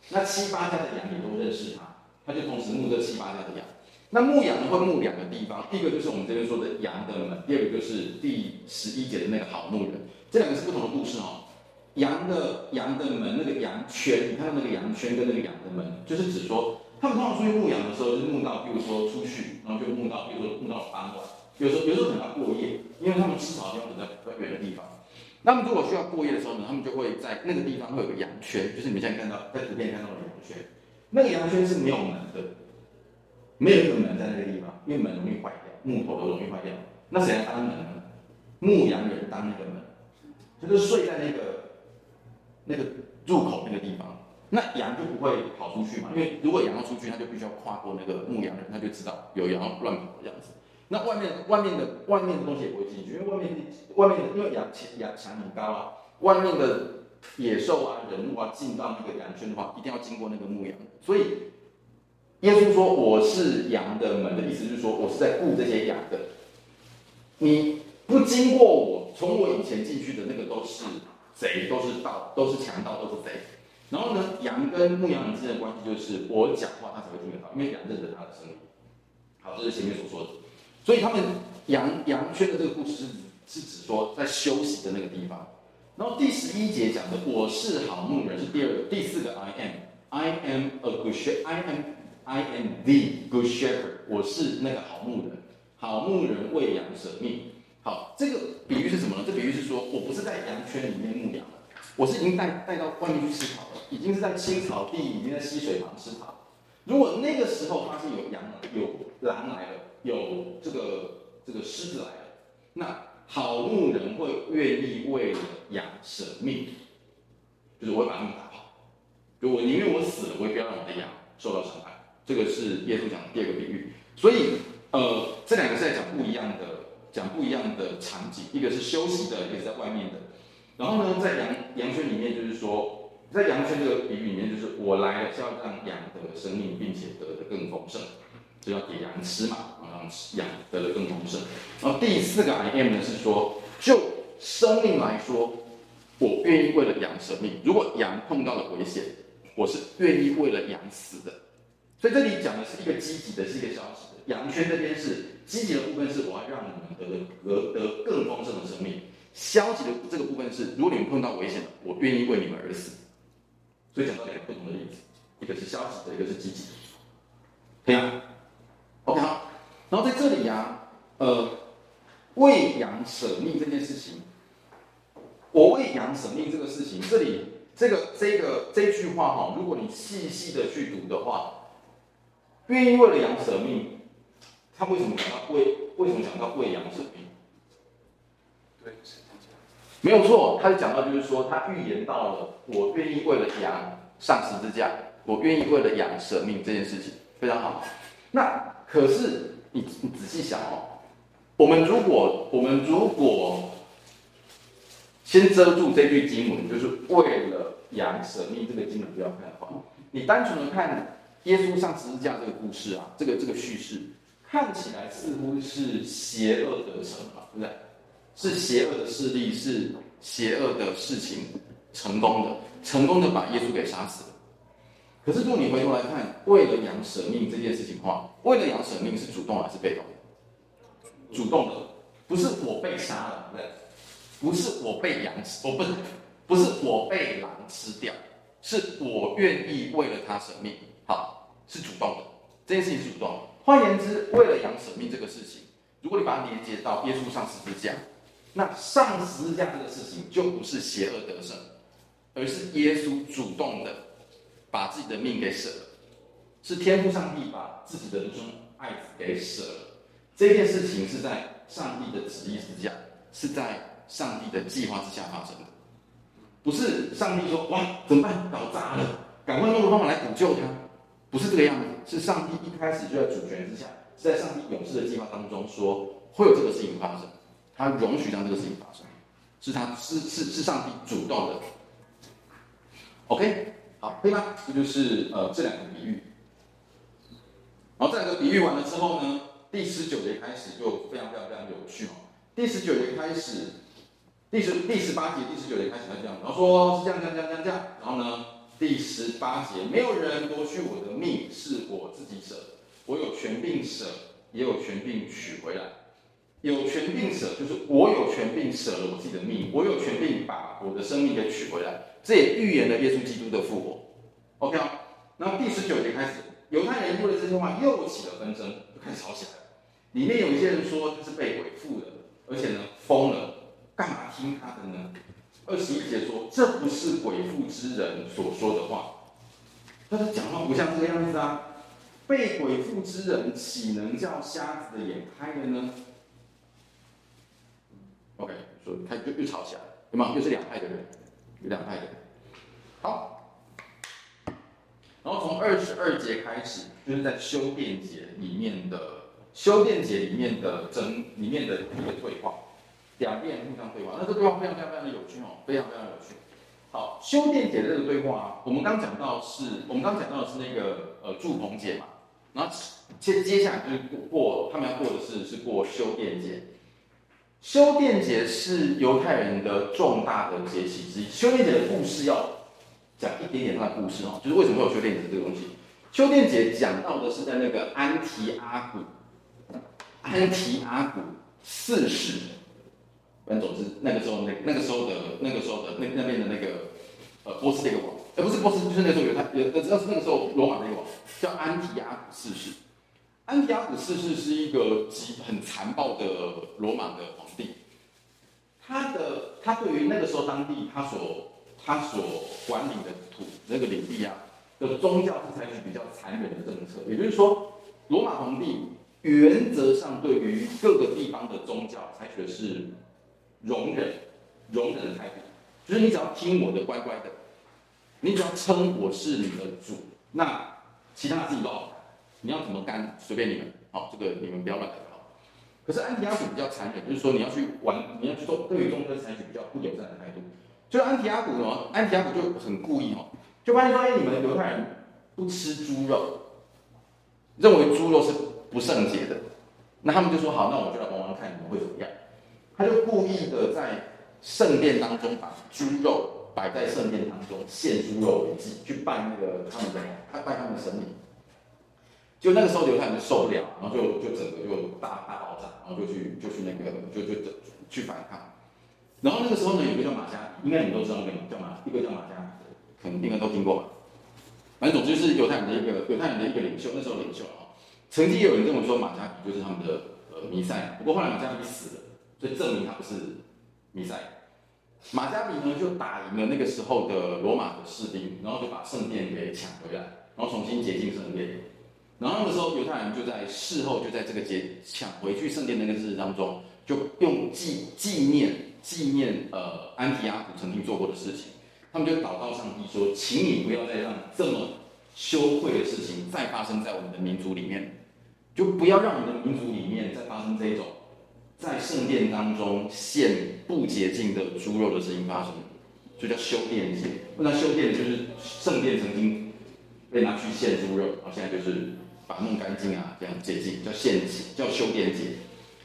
那七八家的羊也都认识他，他就同时牧这七八家的羊。那牧羊会牧两个地方，第一个就是我们这边说的羊的门，第二个就是第十一节的那个好牧人。这两个是不同的故事哦。羊的羊的门那个羊圈，你看到那个羊圈跟那个羊的门，就是指说他们通常出去牧羊的时候，就是牧到，比如说出去，然后就牧到，比如说牧到傍晚，有时候有时候可能要过夜，因为他们吃草的地方在很远的地方。那么如果需要过夜的时候呢，他们就会在那个地方会有个羊圈，就是你们现在看到在图片看到的羊圈。那个羊圈是没有门的，没有一个门在那个地方，因为门容易坏掉，木头都容易坏掉。那谁来当门呢？牧羊人当那个门，就是睡在那个那个入口那个地方，那羊就不会跑出去嘛。因为如果羊要出去，它就必须要跨过那个牧羊人，他就知道有羊乱跑这样子。那外面外面的外面的东西也不会进去，因为外面外面的因为羊墙羊墙很高啊，外面的野兽啊、人物啊进到那个羊圈的话，一定要经过那个牧羊。所以耶稣说我是羊的门的意思就是说我是在顾这些羊的。你不经过我，从我以前进去的那个都是贼，都是盗，都是强盗，都是贼。然后呢，羊跟牧羊人之间的关系就是我讲话他才会听得到，因为羊认得他的声音。好，这是前面所说的。所以他们羊羊圈的这个故事是是指说在休息的那个地方，然后第十一节讲的我是好牧人是第二个第四个 I am I am a good shepherd I am I am the good shepherd 我是那个好牧人，好牧人为羊舍命。好，这个比喻是什么呢？这比喻是说我不是在羊圈里面牧羊了，我是已经带带到外面去吃草了，已经是在青草地，已经在溪水旁吃草。如果那个时候发现有羊有狼来了。有这个这个狮子来了，那好牧人会愿意为了羊舍命，就是我会把他们打跑，就我宁愿我死了，我也不要让我的羊受到伤害。这个是耶稣讲的第二个比喻。所以，呃，这两个是在讲不一样的，讲不一样的场景，一个是休息的，一个是在外面的。然后呢，在羊羊圈里面，就是说，在羊圈这个比喻里面，就是我来了是要让羊得生命，并且得的更丰盛。就要给羊吃嘛，然后羊得的更丰盛。然后第四个 I am 呢是说，就生命来说，我愿意为了羊舍命。如果羊碰到了危险，我是愿意为了羊死的。所以这里讲的是一个积极的，是一个消极。羊圈这边是积极的部分，是我要让你们得得得更丰盛的生命；消极的这个部分是，如果你们碰到危险了，我愿意为你们而死。所以讲到两个不同的例子，一个是消极的，一个是积极的。可以啊，OK 好。然后在这里呀、啊，呃，为羊舍命这件事情，我为羊舍命这个事情，这里这个这个这句话哈，如果你细细的去读的话，愿意为了羊舍命，他为什么讲到为为什么讲到为羊舍命？对，是这。没有错，他就讲到就是说，他预言到了我愿意为了羊上十字架，我愿意为了羊舍命这件事情，非常好。那可是。你你仔细想哦，我们如果我们如果先遮住这句经文，就是为了羊舍命这个经文不要看的话，你单纯的看耶稣上十字架这个故事啊，这个这个叙事看起来似乎是邪恶得逞嘛，对不对？是邪恶的势力，是邪恶的事情成功的，成功的把耶稣给杀死了。可是，如果你回头来看，为了羊舍命这件事情的话，为了羊舍命是主动还是被动？主动的，不是我被杀了，对，不是我被羊吃，我不是，不是我被狼吃掉，是我愿意为了他舍命。好，是主动的，这件事情是主动的。换言之，为了养舍命这个事情，如果你把它连接到耶稣上十字架，那上十字架这个事情就不是邪恶得胜，而是耶稣主动的。把自己的命给舍了，是天父上帝把自己的独生爱子给舍了。这件事情是在上帝的旨意之下，是在上帝的计划之下发生的，不是上帝说哇怎么办搞砸了，赶快弄个方法来补救他，不是这个样子。是上帝一开始就在主权之下，是在上帝永世的计划当中说会有这个事情发生，他容许让这个事情发生，是他是是是上帝主动的。OK。好，可以吗？这就是呃这两个比喻。然后这两个比喻完了之后呢，第十九节开始就非常非常非常有趣哦。第十九节开始，第十第十八节第十九节开始他这样，然后说是这样这样这样这样。然后呢，第十八节没有人夺去我的命，是我自己舍，我有权并舍，也有权并取回来。有权并舍就是我有权并舍了我自己的命，我有权并把我的生命给取回来。这也预言了耶稣基督的复活，OK 啊？那第十九节开始，犹太人为了这句话又起了纷争，就开始吵起来了。里面有一些人说他是被鬼附的，而且呢疯了，干嘛听他的呢？二十一节说这不是鬼附之人所说的话，他说讲话不像这个样子啊！被鬼附之人岂能叫瞎子的眼开了呢？OK，所以他就又吵起来了，对吗？又是两派的人。有两派的人，好，然后从二十二节开始，就是在修殿节里面的修殿节里面的争里面的一个对话，两边互相对话，那这对话非常非常非常的有趣哦，非常非常有趣。好，修殿节的这个对话，我们刚讲到是，我们刚讲到的是那个呃祝棚节嘛，然后接接下来就是过他们要过的是是过修殿节。修殿节是犹太人的重大的节期之一。修殿节的故事要讲一点点它的故事哦，就是为什么会有修殿节这个东西。修殿节讲到的是在那个安提阿古，安提阿古四世，反正总之那个时候那那个时候的那个时候的那那边的那个呃波斯那个王，呃不是波斯，就是那时候犹太有呃只要是那个时候罗马那个王叫安提阿古四世。安提阿古四世是一个极很残暴的罗马的皇帝，他的他对于那个时候当地他所他所管理的土那个领地啊的宗教是采取比较残忍的政策，也就是说，罗马皇帝原则上对于各个地方的宗教采取的是容忍容忍的态度，就是你只要听我的乖乖的，你只要称我是你的主，那其他自己都好。你要怎么干，随便你们，好，这个你们不要乱来好。可是安提阿古比较残忍，就是说你要去玩，你要去做，对于宗教采取比较不友善的态度。就是安提阿古呢，安提阿古就很故意哦，就发现说，哎，你们犹太人不吃猪肉，认为猪肉是不圣洁的，那他们就说好，那我就来玩玩看你们会怎么样。他就故意的在圣殿当中把猪肉摆在圣殿当中，献猪肉为祭，去拜那个他们的，他拜他们的神明。就那个时候犹太人就受不了，然后就就整个就大大爆炸，然后就去就去那个就就就去反抗。然后那个时候呢，有个叫马加，应该你们都知道那个叫马，一个叫马加，可能应该都听过吧。反正总之就是犹太人的一个犹太人的一个领袖，那时候领袖啊，曾经有人跟我说马加比就是他们的呃弥赛，不过后来马加比死了，所以证明他不是弥赛亚。马加比呢就打赢了那个时候的罗马的士兵，然后就把圣殿给抢回来，然后重新洁净圣殿。然后那个时候犹太人就在事后就在这个劫抢回去圣殿那个日子当中，就用纪纪念纪念呃安提阿古曾经做过的事情。他们就祷告上帝说：“请你不要再让这么羞愧的事情再发生在我们的民族里面，就不要让我们的民族里面再发生这种在圣殿当中献不洁净的猪肉的声音发生，就叫修殿节。那修殿就是圣殿曾经被拿去献猪肉，然后现在就是把它弄干净啊，这样洁净叫献节，叫修殿节。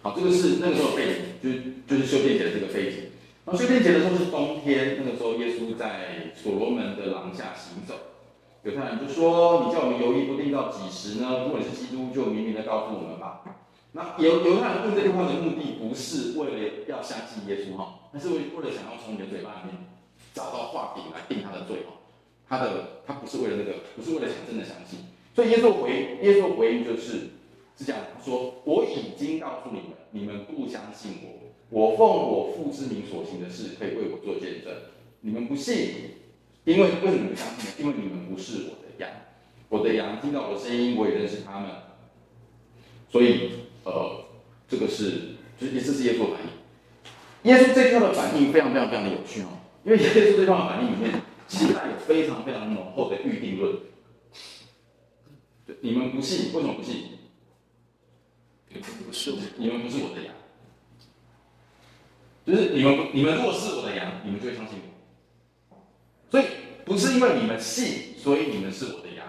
好，这个是那个时候背景，就是就是修殿节的这个背景。”然后修殿节的时候是冬天，那个时候耶稣在所罗门的廊下行走，犹太人就说：“你叫我们犹豫不定到几时呢？如果你是基督，就明明的告诉我们吧。”那犹犹太人问这句话的目的，不是为了要相信耶稣哈，而是为为了想要从你的嘴巴里面找到话柄来定他的罪哈。他的他不是为了那个，不是为了想真的相信。所以耶稣回耶稣回应就是是这样说：“我已经告诉你们，你们不相信我。”我奉我父之名所行的事，可以为我做见证。你们不信，因为为什么你们相信呢？因为你们不是我的羊。我的羊听到我的声音，我也认识他们。所以，呃，这个是，就是这是耶稣的反应。耶稣这句话的反应非常非常非常的有趣哦，因为耶稣这句话的反应里面，其实带有非常非常浓厚的预定论。你们不信，为什么不信？你们不是，你们不是我的羊。就是你们，你们如果是我的羊，你们就会相信我。所以不是因为你们信，所以你们是我的羊，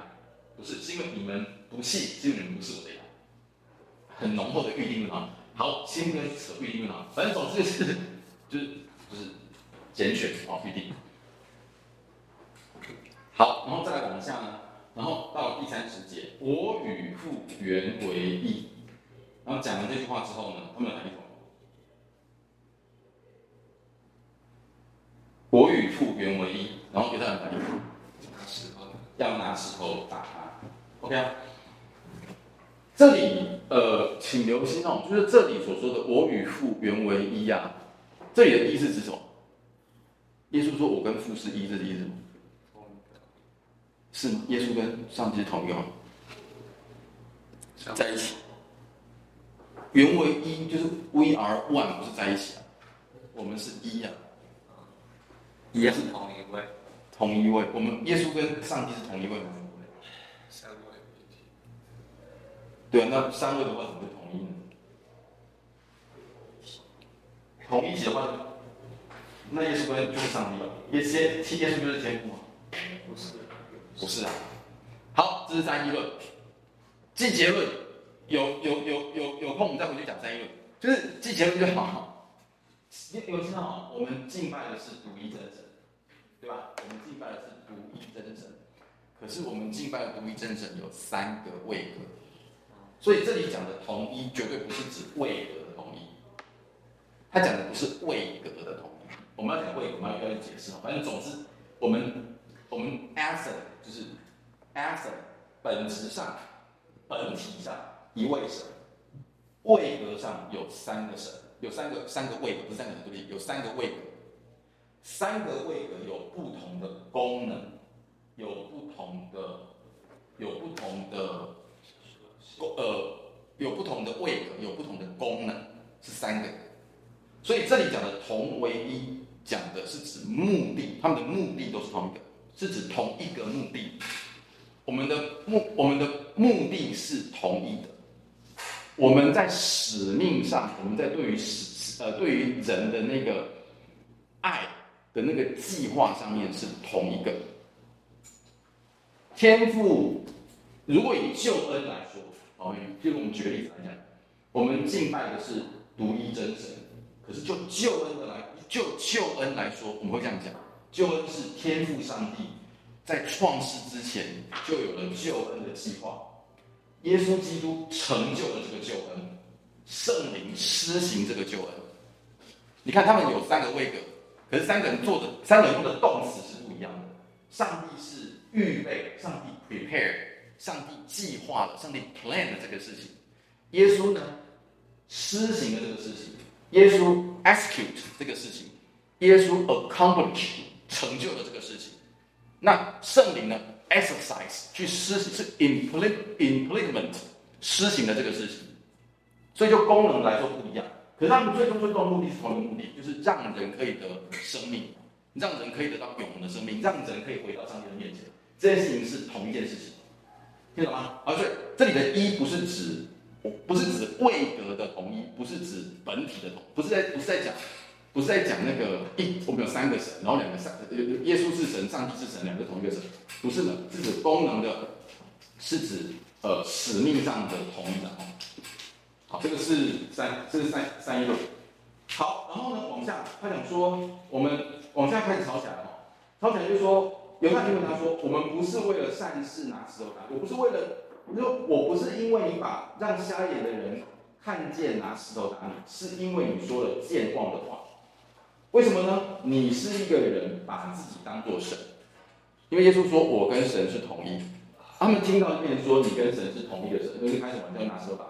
不是，是因为你们不信，是因为你们不是我的羊。很浓厚的预定论啊。好，先跟扯预定论啊，反正总之就是，就是就是拣选啊，预定。好，然后再来往下呢，然后到第三十节，我与父原为一。然后讲完这句话之后呢，他们来一种。我与父原为一，然后给他们反应，拿石头，要拿石头打他。OK 啊？这里呃，请留心哦，就是这里所说的“我与父原为一”啊，这里的“一”是指什么？耶稣说：“我跟父是一”，这是意思吗？是吗？耶稣跟上帝是同一个吗？在一起。原为一就是 We are one，不是在一起啊，我们是一呀、啊。也是同一位，同一位。我们耶稣跟上帝是同一位吗？对啊，那三位的话怎么会同一呢？同一起的话，那耶稣跟就是上帝了。耶稣，耶稣就是天父吗？不是，不是啊。好，这是三一论。进结论，有有有有有空我们再回去讲三一论，就是进结论就好。你有听到我们敬拜的是独一真神。对吧？我们敬拜的是独一真神，可是我们敬拜的独一真神有三个位格，所以这里讲的同一绝对不是指位格的同一，他讲的不是位格的同一。我们要讲位格，我们要要解释。反正总之，我们我们 essence 就是 essence 本质上、本体上一位神，位格上有三个神，有三个三个位格，不是三个神，对不对？有三个位格。三个位格有不同的功能，有不同的，有不同的，呃，有不同的位格，有不同的功能，是三个。所以这里讲的同为一，讲的是指目的，他们的目的都是同一个，是指同一个目的。我们的目，我们的目的是同一的。我们在使命上，我们在对于使，呃，对于人的那个爱。的那个计划上面是同一个天赋。如果以救恩来说，好，就我们举个例子来讲，我们敬拜的是独一真神。可是就救恩的来，就救恩来说，我们会这样讲：救恩是天赋上帝在创世之前就有了救恩的计划。耶稣基督成就了这个救恩，圣灵施行这个救恩。你看他们有三个位格，可是三个人做的三个人用的动词是不一样的。上帝是预备，上帝 prepare，上帝计划了，上帝 plan 了这个事情。耶稣呢，施行了这个事情。耶稣 execute 这个事情。耶稣 accomplish 成就了这个事情。那圣灵呢？exercise 去施行是 implement implement 施行了这个事情，所以就功能来说不一样，可是他们最终最终的目的是同一个目的，就是让人可以得生命，让人可以得到永恒的生命，让人可以回到上帝的面前。这件事情是同一件事情，听懂吗？而且这里的一不是指不是指位格的同一，不是指本体的同，不是在不是在讲。不是在讲那个一，我们有三个神，然后两个三，耶稣是神，上帝是神，两个同一个神，不是的，是指功能的，是指呃使命上的同一的哦。好，这个是三，这是三三一六。好，然后呢，往下他讲说，我们往下开始吵起来了，吵起来就是说，犹太人问他说，我们不是为了善事拿石头打，我不是为了，我说我不是因为你把让瞎眼的人看见拿石头打你，是因为你说了健忘的话。为什么呢？你是一个人把自己当做神，因为耶稣说我跟神是同一。他们听到一遍说你跟神是同一个神，就开始玩叫拿石头打。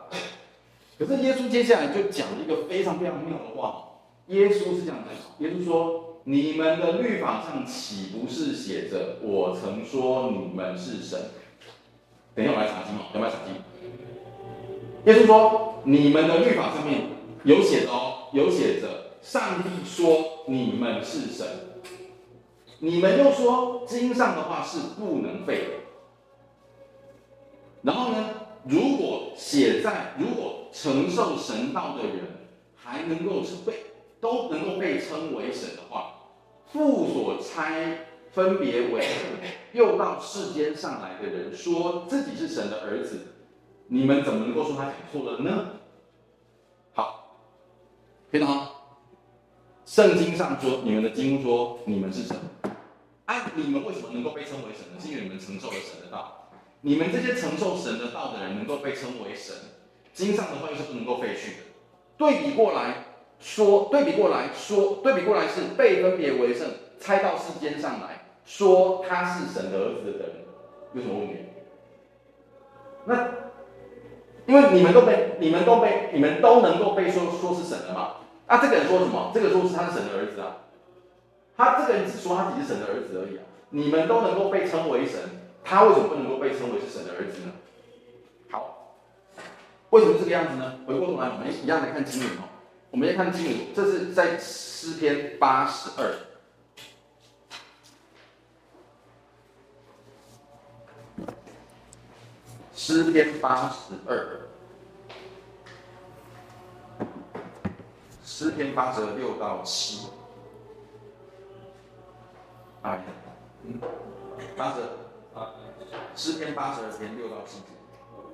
可是耶稣接下来就讲了一个非常非常妙的话。耶稣是这样讲，耶稣说：你们的律法上岂不是写着我曾说你们是神？等一下我来查经哦，等一下查经。耶稣说：你们的律法上面有写的哦，有写着。上帝说：“你们是神。”你们又说经上的话是不能废的。然后呢？如果写在，如果承受神道的人还能够是被都能够被称为神的话，父所差分别为又到世间上来的人，说自己是神的儿子，你们怎么能够说他讲错了呢？好，听到吗？圣经上说，你们的经说你们是神，啊，你们为什么能够被称为神呢？是因为你们承受了神的道。你们这些承受神的道的人，能够被称为神，经上的话又是不能够废去的。对比过来说，对比过来说，对比过来是被分别为圣，差到世间上来说他是神的儿子的人，有什么问题？那因为你们都被你们都被你们都能够被说说是神的嘛。啊，这个人说什么？这个说是他是神的儿子啊，他这个人只说他自己是神的儿子而已啊。你们都能够被称为神，他为什么不能够被称为是神的儿子呢？好，为什么这个样子呢？回过头来，我们一样来看经文哦。我们先看经文，这是在诗篇八十二，诗篇八十二。诗篇八十二六到七，啊，嗯，八十二，诗篇八十二篇六到七节。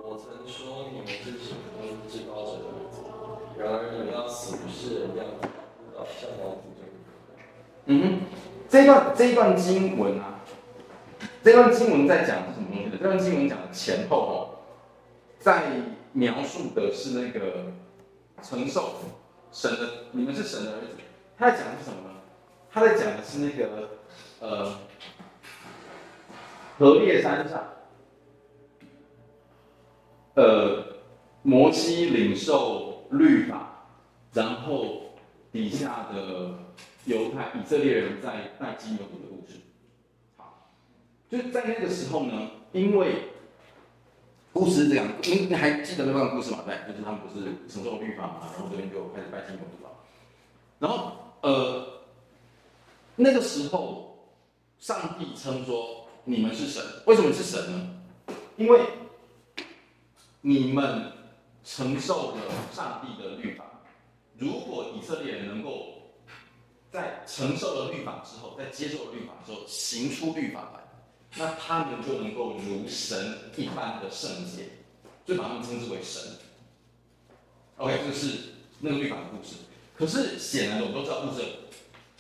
我曾说你们是神中至高者的儿子，然而你要死不是人样，要像王子这样。嗯，这段这一段经文啊，这段经文在讲什么东西的？这段经文讲的前后哦，在描述的是那个承受。神的，你们是神的儿子。他在讲的是什么呢？他在讲的是那个，呃，何烈山上，呃，摩西领受律法，然后底下的犹太以色列人在拜金牛犊的故事。好，就在那个时候呢，因为。故事是这样，你你还记得那段故事吗？对，就是他们不是承受律法嘛，然后这边就开始拜金牛犊。然后呃，那个时候上帝称说你们是神，为什么是神呢？因为你们承受了上帝的律法。如果以色列人能够在承受了律法之后，在接受了律法之后，行出律法来。那他们就能够如神一般的圣洁，就把他们称之为神。OK，这是那个律法的故事。可是显然我们都知道故事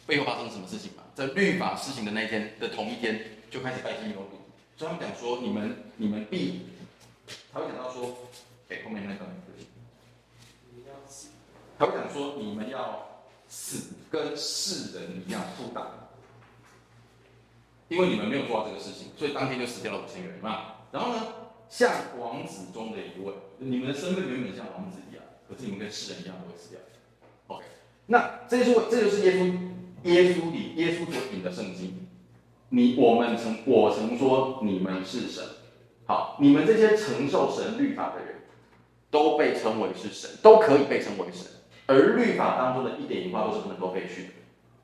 背后发生了什么事情嘛？在律法施行的那一天的同一天，就开始拜金牛犊。所以他们讲说：你们你们必他会讲到说，哎，后面那个，他会讲说，你们要死跟世人一样负担，因为你们没有做到这个事情，所以当天就死掉了五千个人嘛。然后呢，像王子中的一位，你们的身份原本像王子一样，可是你们跟世人一样都会死掉。OK，那这就是这就是耶稣耶稣里耶稣所引的圣经。你我们曾我曾说你们是神，好，你们这些承受神律法的人，都被称为是神，都可以被称为神。而律法当中的一点一画都是不能够废去的。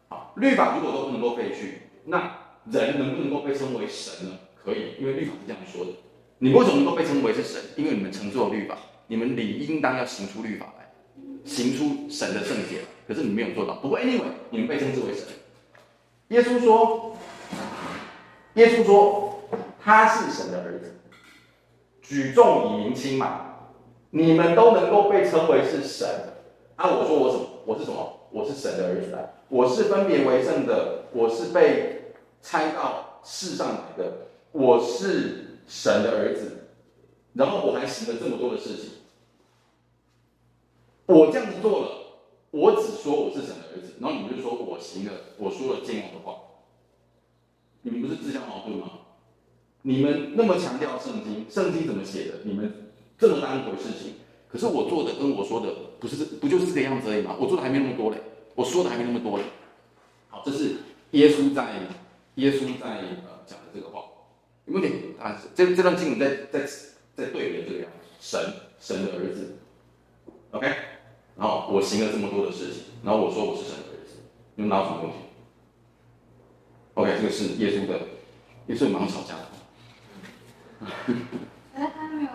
好，律法如果都不能够废去，那人能不能够被称为神呢？可以，因为律法是这样说的。你为什么能够被称为是神？因为你们承受了律法，你们理应当要行出律法来，行出神的圣洁。可是你没有做到。不过 anyway，你们被称之为神。耶稣说。耶稣说他是神的儿子，举重以明轻嘛，你们都能够被称为是神，啊，我说我什么？我是什么？我是神的儿子啊，我是分别为圣的，我是被差到世上来的，我是神的儿子，然后我还行了这么多的事情，我这样子做了，我只说我是神的儿子，然后你们就说我行了，我说了僭妄的话。你们不是自相矛盾吗？你们那么强调圣经，圣经怎么写的？你们这么当一回事情，可是我做的跟我说的不是这，不就是这个样子而已吗？我做的还没那么多嘞，我说的还没那么多嘞。好，这是耶稣在耶稣在呃讲的这个话，有没有点啊？这这段经文在在在对比这个样子，神神的儿子，OK，然后我行了这么多的事情，然后我说我是神的儿子，你们哪有什么问题？OK，这个是耶稣的，耶稣蛮吵架的。可是他没有，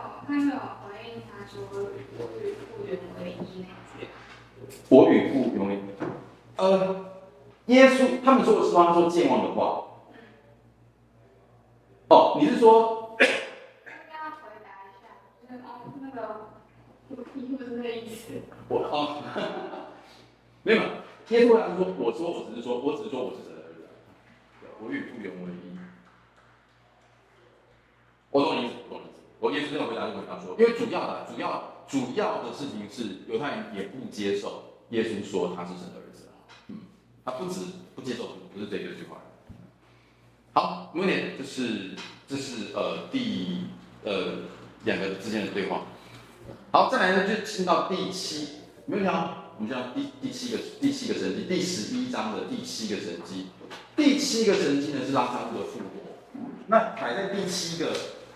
我与父原为。呃，耶稣他们说的是他说健忘的话。哦，你是说？跟他回答一下，就是哦，那个不是那意思。我哦，没有，耶稣他说，我说我只是说，我只是说我是。我与父原为一。我懂你耶稣这样回答就回答说，因为主要的、主要、主要的事情是犹太人也不接受耶稣说他是神的儿子。嗯，他不止不接受，不是这个句话。好，没问题。这是这是呃第呃两个之间的对话。好，再来呢就进到第七，没问题啊。我们讲第第七个第七个神迹，第十一章的第七个神迹。第七个神迹呢是拉撒路的复活，那摆在第七个，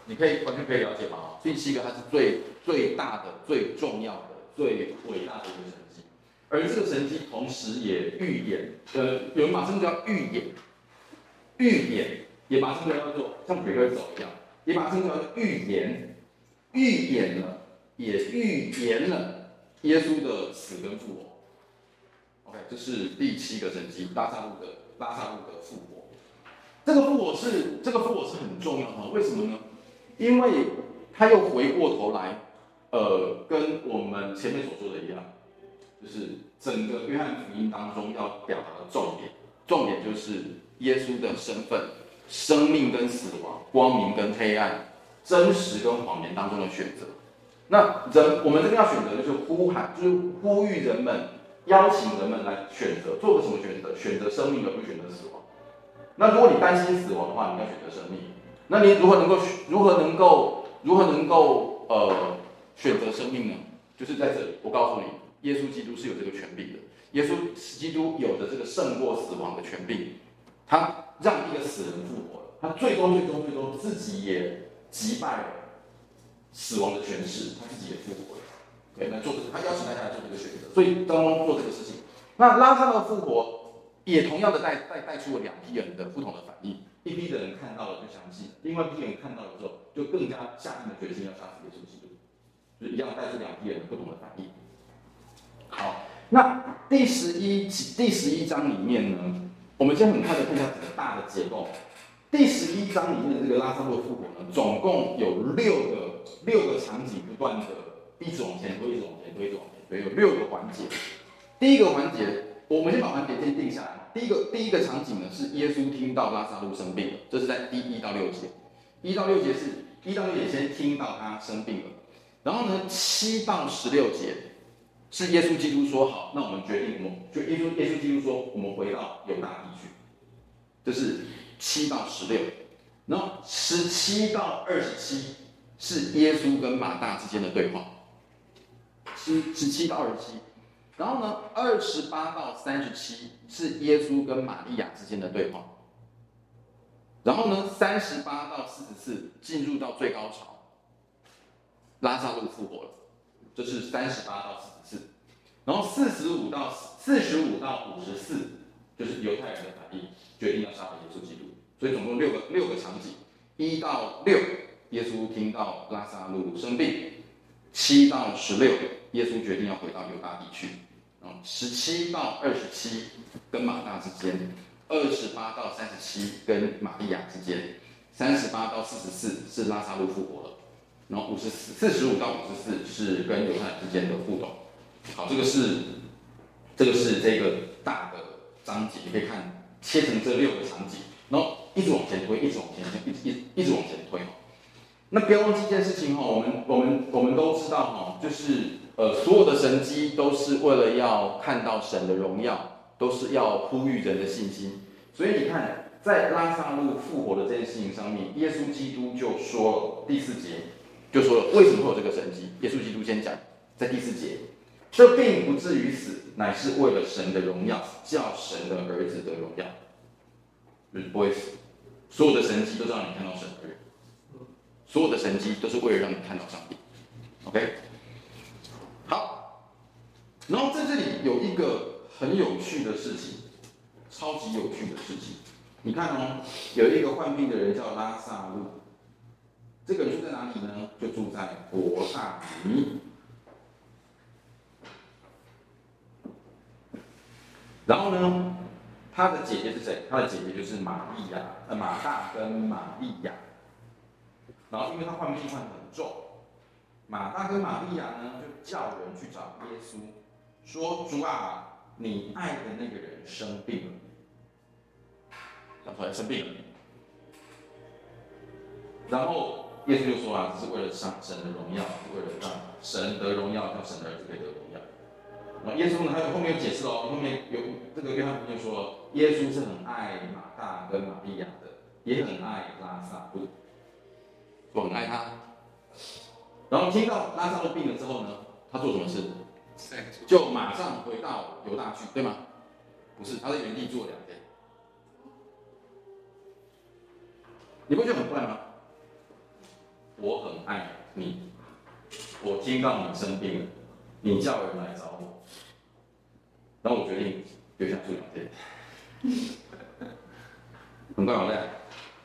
你可以完全可以了解吗？第七个它是最最大的、最重要的、最伟大的一个神迹，而这个神迹同时也预言，呃，有人把这个叫预言，预言也把这个叫做像鬼会走一样，也把这个叫预言，预演了，也预言了耶稣的死跟复活。OK，这是第七个神迹，拉撒路的。拉撒路的复活，这个复活是这个复活是很重要的，为什么呢？因为他又回过头来，呃，跟我们前面所说的一样，就是整个约翰福音当中要表达的重点，重点就是耶稣的身份、生命跟死亡、光明跟黑暗、真实跟谎言当中的选择。那人我们这边要选择就是呼喊，就是呼吁人们。邀请人们来选择，做个什么选择？选择生命而不选择死亡。那如果你担心死亡的话，你要选择生命。那你如何能够如何能够如何能够呃选择生命呢？就是在这里，我告诉你，耶稣基督是有这个权柄的。耶稣基督有着这个胜过死亡的权柄，他让一个死人复活了，他最终最终最终自己也击败了死亡的权势，他自己也复活了。对，来做这个，他邀请大家来做这个选择，所以当中做这个事情。那拉撒路的复活也同样的带带带出了两批人的不同的反应，一批的人看到了就相信，另外一批人看到了之后就更加下定了决心要杀死耶稣基督，就一样带出两批人不同的反应。好，那第十一第十一章里面呢，我们先很快的看一下整个大的结构。第十一章里面的这个拉撒路复活呢，总共有六个六个场景不断的。一直往前推，一直往前推，一直往前推，有六个环节。第一个环节，我们先把环节先定下来。第一个第一个场景呢，是耶稣听到拉撒路生病了，这是在第一到六节。一到六节是一到六节先听到他生病了，然后呢，七到十六节是耶稣基督说好，那我们决定，我们就耶稣耶稣基督说，我们回到犹大地去，这是七到十六，然后十七到二十七是耶稣跟马大之间的对话，十十七到二十七，然后呢，二十八到三十七是耶稣跟玛利亚之间的对话。然后呢，三十八到四十四进入到最高潮，拉撒路复活了，这是三十八到四十四。然后四十五到四十五到五十四，就是犹太人的反应，决定要杀了耶稣基督。所以总共六个六个场景，一到六，耶稣听到拉撒路生病；七到十六，耶稣决定要回到犹大地去；十七到二十七，跟马大之间。二十八到三十七跟玛利亚之间，三十八到四十四是拉撒路复活了，然后五十四四十五到五十四是跟犹太人之间的互动。好，这个是这个是这个大的章节，你可以看切成这六个场景，然后一直往前推，一直往前推，一一一直往前推。那不要忘记一件事情哈，我们我们我们都知道哈，就是呃所有的神迹都是为了要看到神的荣耀。都是要呼吁人的信心，所以你看，在拉撒路复活的这件事情上面，耶稣基督就说了第四节，就说了为什么会有这个神迹？耶稣基督先讲，在第四节，这并不至于死，乃是为了神的荣耀，叫神的儿子的荣耀，就是不会死。所有的神迹都是让你看到神的人，所有的神迹都是为了让你看到上帝。OK，然后在这里有一个。很有趣的事情，超级有趣的事情。你看哦，有一个患病的人叫拉撒路，这个人住在哪里呢？就住在伯大尼。然后呢，他的姐姐是谁？他的姐姐就是玛利亚，呃，马大跟玛利亚。然后因为他患病患得很重，马大跟玛利亚呢就叫人去找耶稣，说：“主啊。”你爱的那个人生病了，讲出来生病了，然后耶稣就说啊，这是为了上神的荣耀，为了让神得荣耀，叫神的儿子可以得荣耀。然后耶稣呢，他后面有解释哦，后面有这个约翰福音就说，耶稣是很爱马大跟玛利亚的，也很爱拉撒路，我很爱他。然后听到拉撒路病了之后呢，他做什么事？就马上回到犹大去，对吗？不是，他在原地住了两天。你不觉得很怪吗？我很爱你，我听到你生病了，你叫人来找我，然后我决定留下住两天。很怪好累。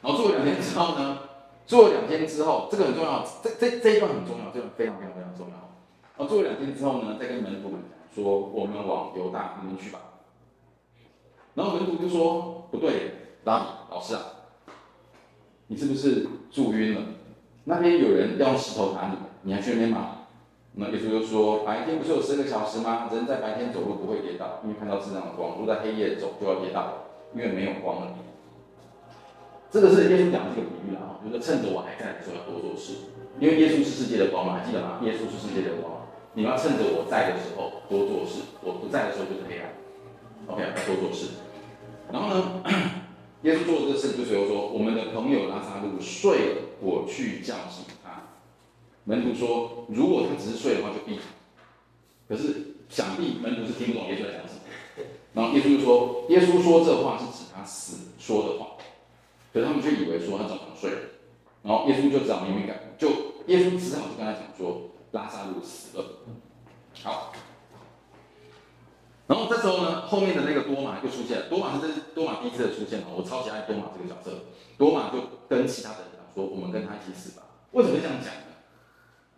然后住了两天之后呢？住了两天之后，这个很重要，这这这一段很重要，这个非常非常非常重要。然后住了两天之后呢，再跟门徒们讲说，我们往犹大那边去吧。然后门徒就说：“不对，拉比老师啊，你是不是住晕了？那边有人要用石头打你，你还去那边吗？”那耶稣就说：“白天不是有十个小时吗？人在白天走路不会跌倒，因为看到至亮的光；如在黑夜走就要跌倒，因为没有光了。”这个是耶稣讲的这个比喻啊，就是趁着我还在的时候要多做事，因为耶稣是世界的光嘛，还记得吗？耶稣是世界的光。你要趁着我在的时候多做事，我不在的时候就是黑暗。OK，多做事。然后呢，耶稣做了这个事，就是说，我们的朋友拉撒路睡了，我去叫醒他。门徒说，如果他只是睡的话，就闭。可是想必门徒是听不懂耶稣在讲什么。然后耶稣就说，耶稣说这话是指他死说的话，可是他们却以为说他早上睡了。然后耶稣就只好明明改，就耶稣只好就跟他讲说。拉萨路死了，好，然后这时候呢，后面的那个多马就出现了。多马是这是多马第一次的出现哦，我超级爱多马这个角色。多马就跟其他的人讲说：“我们跟他一起死吧。”为什么这样讲呢？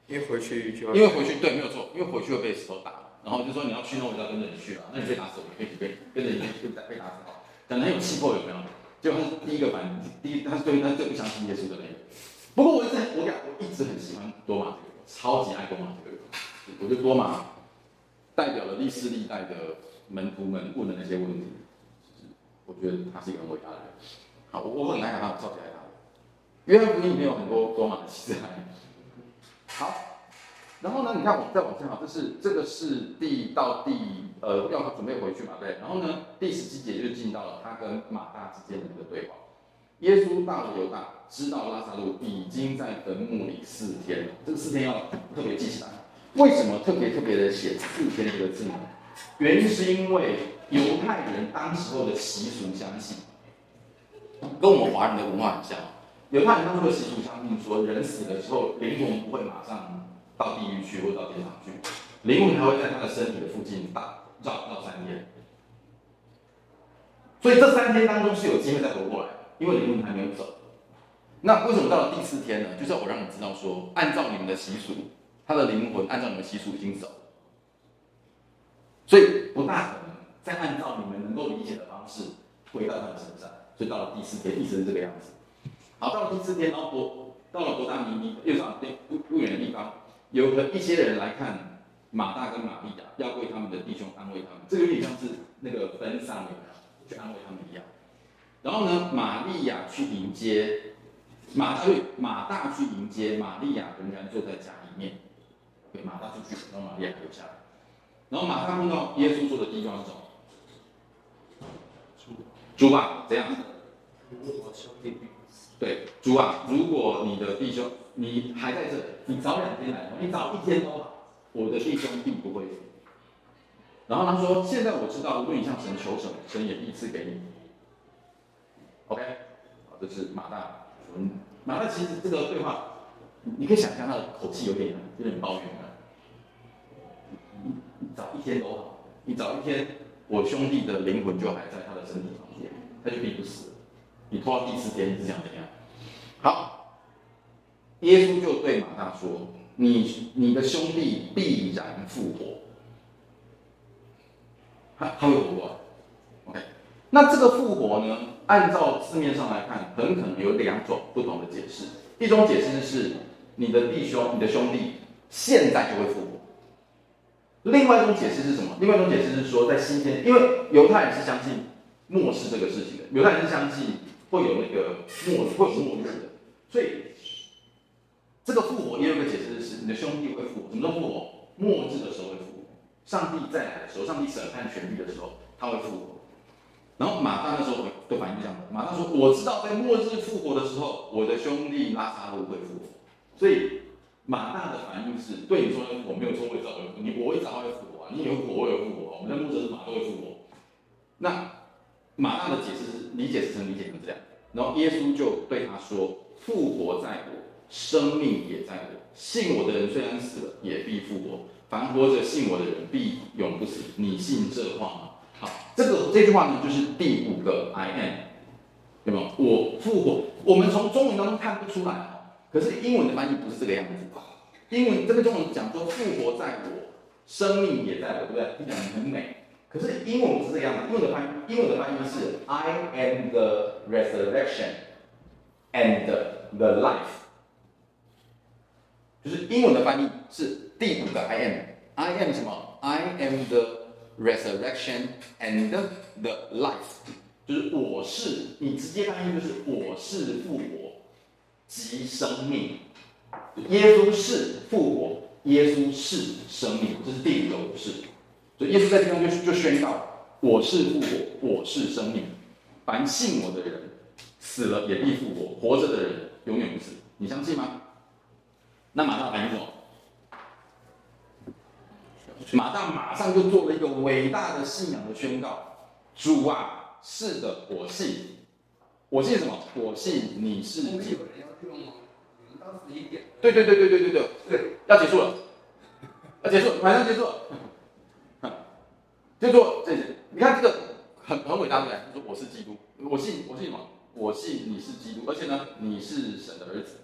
因为回去就因为回去对，没有错，因为回去会被石头打，然后就说你要去，那我就要跟着你去了。那你被打死，我可以被跟着你被打被打死好，讲的很有气魄，有没有？结果他是第一个反应，第一他是对他最不相信耶稣的那个。不过我一直我讲我一直很喜欢多马这个。超级爱多马这个人，我觉得多马代表了历史历代的门徒们问的那些问题，我觉得他是一个很伟大的人。好，我我很爱他，我超级爱他。约翰福音里面有很多罗马的记载。好，然后呢，你看我再往下，这是这个是第到第呃要准备回去嘛，对。然后呢，第十七节就进到了他跟马大之间的一个对话。耶稣到了犹大，知道拉撒路已经在坟墓里四天了。这个四天要特别记起来。为什么特别特别的写四天这个字呢？原因是因为犹太人当时候的习俗相信，跟我们华人的文化很像。犹太人当时的习俗相信说，人死了之后，灵魂不会马上到地狱去或到天堂去，灵魂还会在他的身体的附近打绕绕三天。所以这三天当中是有机会再活过来。因为灵魂还没有走，那为什么到了第四天呢？就是我让你知道说，按照你们的习俗，他的灵魂按照你们习俗已经走，所以不大可能再按照你们能够理解的方式回到他的身上。所以到了第四天，一直是这个样子。好，到了第四天，然后伯到了伯大尼又上不不远的地方，有和一些人来看马大跟玛利亚，要为他们的弟兄安慰他们。这个有点像是那个奔丧的去安慰他们一样。然后呢，玛利亚去迎接马，对，马大去迎接玛利亚，仍然坐在家里面。对，马大出去，然后玛利亚留下来。然后马大碰到耶稣说的第一句话是什么？主啊，这样？对，主啊，如果你的弟兄你还在这，你早两天来，你早一天都好，我的弟兄并不会死。然后他说：现在我知道，如果你向神求什么，神也必赐给你。OK，好，这是马大。嗯，马大其实这个对话，你可以想象他的口气有点有点抱怨的。早一天都好，你早一天，我兄弟的灵魂就还在他的身体旁边，他就必不死。你拖到第四天是想怎样？好，耶稣就对马大说：“你你的兄弟必然复活。他”他他会活过。OK，那这个复活呢？按照字面上来看，很可能有两种不同的解释。一种解释是你的弟兄、你的兄弟现在就会复活；另外一种解释是什么？另外一种解释是说，在新天，因为犹太人是相信末世这个事情的，犹太人是相信会有那个末会有末日的，所以这个复活也有个解释是你的兄弟会复活。什么叫复活？末日的时候会复活。上帝再来的时候，上帝审判权力的时候，他会复活。然后马大那时候的反应是这样的，马大说：“我知道在末日复活的时候，我的兄弟拉撒路会复活。”所以马大的反应是对你说：“我没有错，我早会复，你我会早会复活啊，你也会复活，我有复活，我们在末日马都会复活。”那马大的解释是理解是成理解成这样，然后耶稣就对他说：“复活在我，生命也在我。信我的人虽然死了，也必复活；凡活着信我的人，必永不死。你信这话吗？”这个这句话呢，就是第五个 I am，有没有？我复活，我们从中文当中看不出来哦，可是英文的翻译不是这个样子。英文这个中文讲说复活在我，生命也在我，对不对？你讲的很美。可是英文不是这样的，英文的翻译英文的翻译是 I am the resurrection and the life，就是英文的翻译是第五个 I am，I am 什么？I am the Resurrection and the life，就是我是，你直接翻译就是我是复活即生命。耶稣是复活，耶稣是生命，这是第五个我是。所以耶稣在这边就就宣告：我是复活，我是生命。凡信我的人，死了也必复活；活着的人永远不死。你相信吗？那马上反应什么？马大马上就做了一个伟大的信仰的宣告：主啊，是的，我信。我信什么？我信你是。基督有人要用吗？你们到十一点。对对对对对对对对，要结束了，要结束，马上结束了。就说这些，你看这个很很伟大的，说我是基督，我信我信什么？我信你是基督，而且呢，你是神的儿子。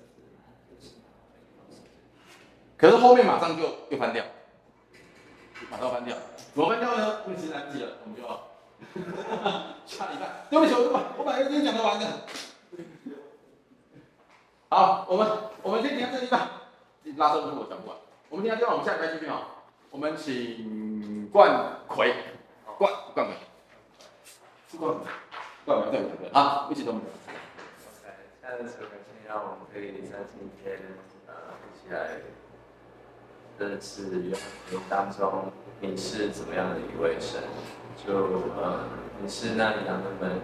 可是后面马上就又翻掉。马上翻掉，怎么翻掉呢？因为时间来不及了，我们就要下礼拜。对不起，我把我把今天讲得完的。好，我们我们先停在这里吧。拉伸我讲不完，我们停在这，我们下礼拜继续啊。我们请冠奎，冠冠奎，是冠奎，冠奎在我这边啊，一起动。的主感谢让我们可以在今天呃一起来认识约翰福音当中你是怎么样的一位神，就呃你是那里羊的门，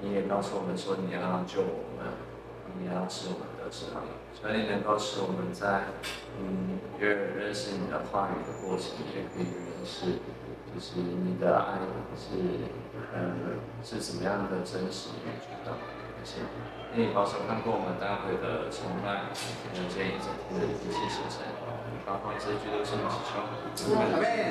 你也告诉我们说你要救我们，你要使我们得生，所以能够使我们在嗯越认识你的话语的过程，也可以认识就是你的爱是呃是怎么样的真实与主动。谢谢。愿你保守看过我们大会的崇拜，还有这一整天的一切行程，包括这些都是你所说的。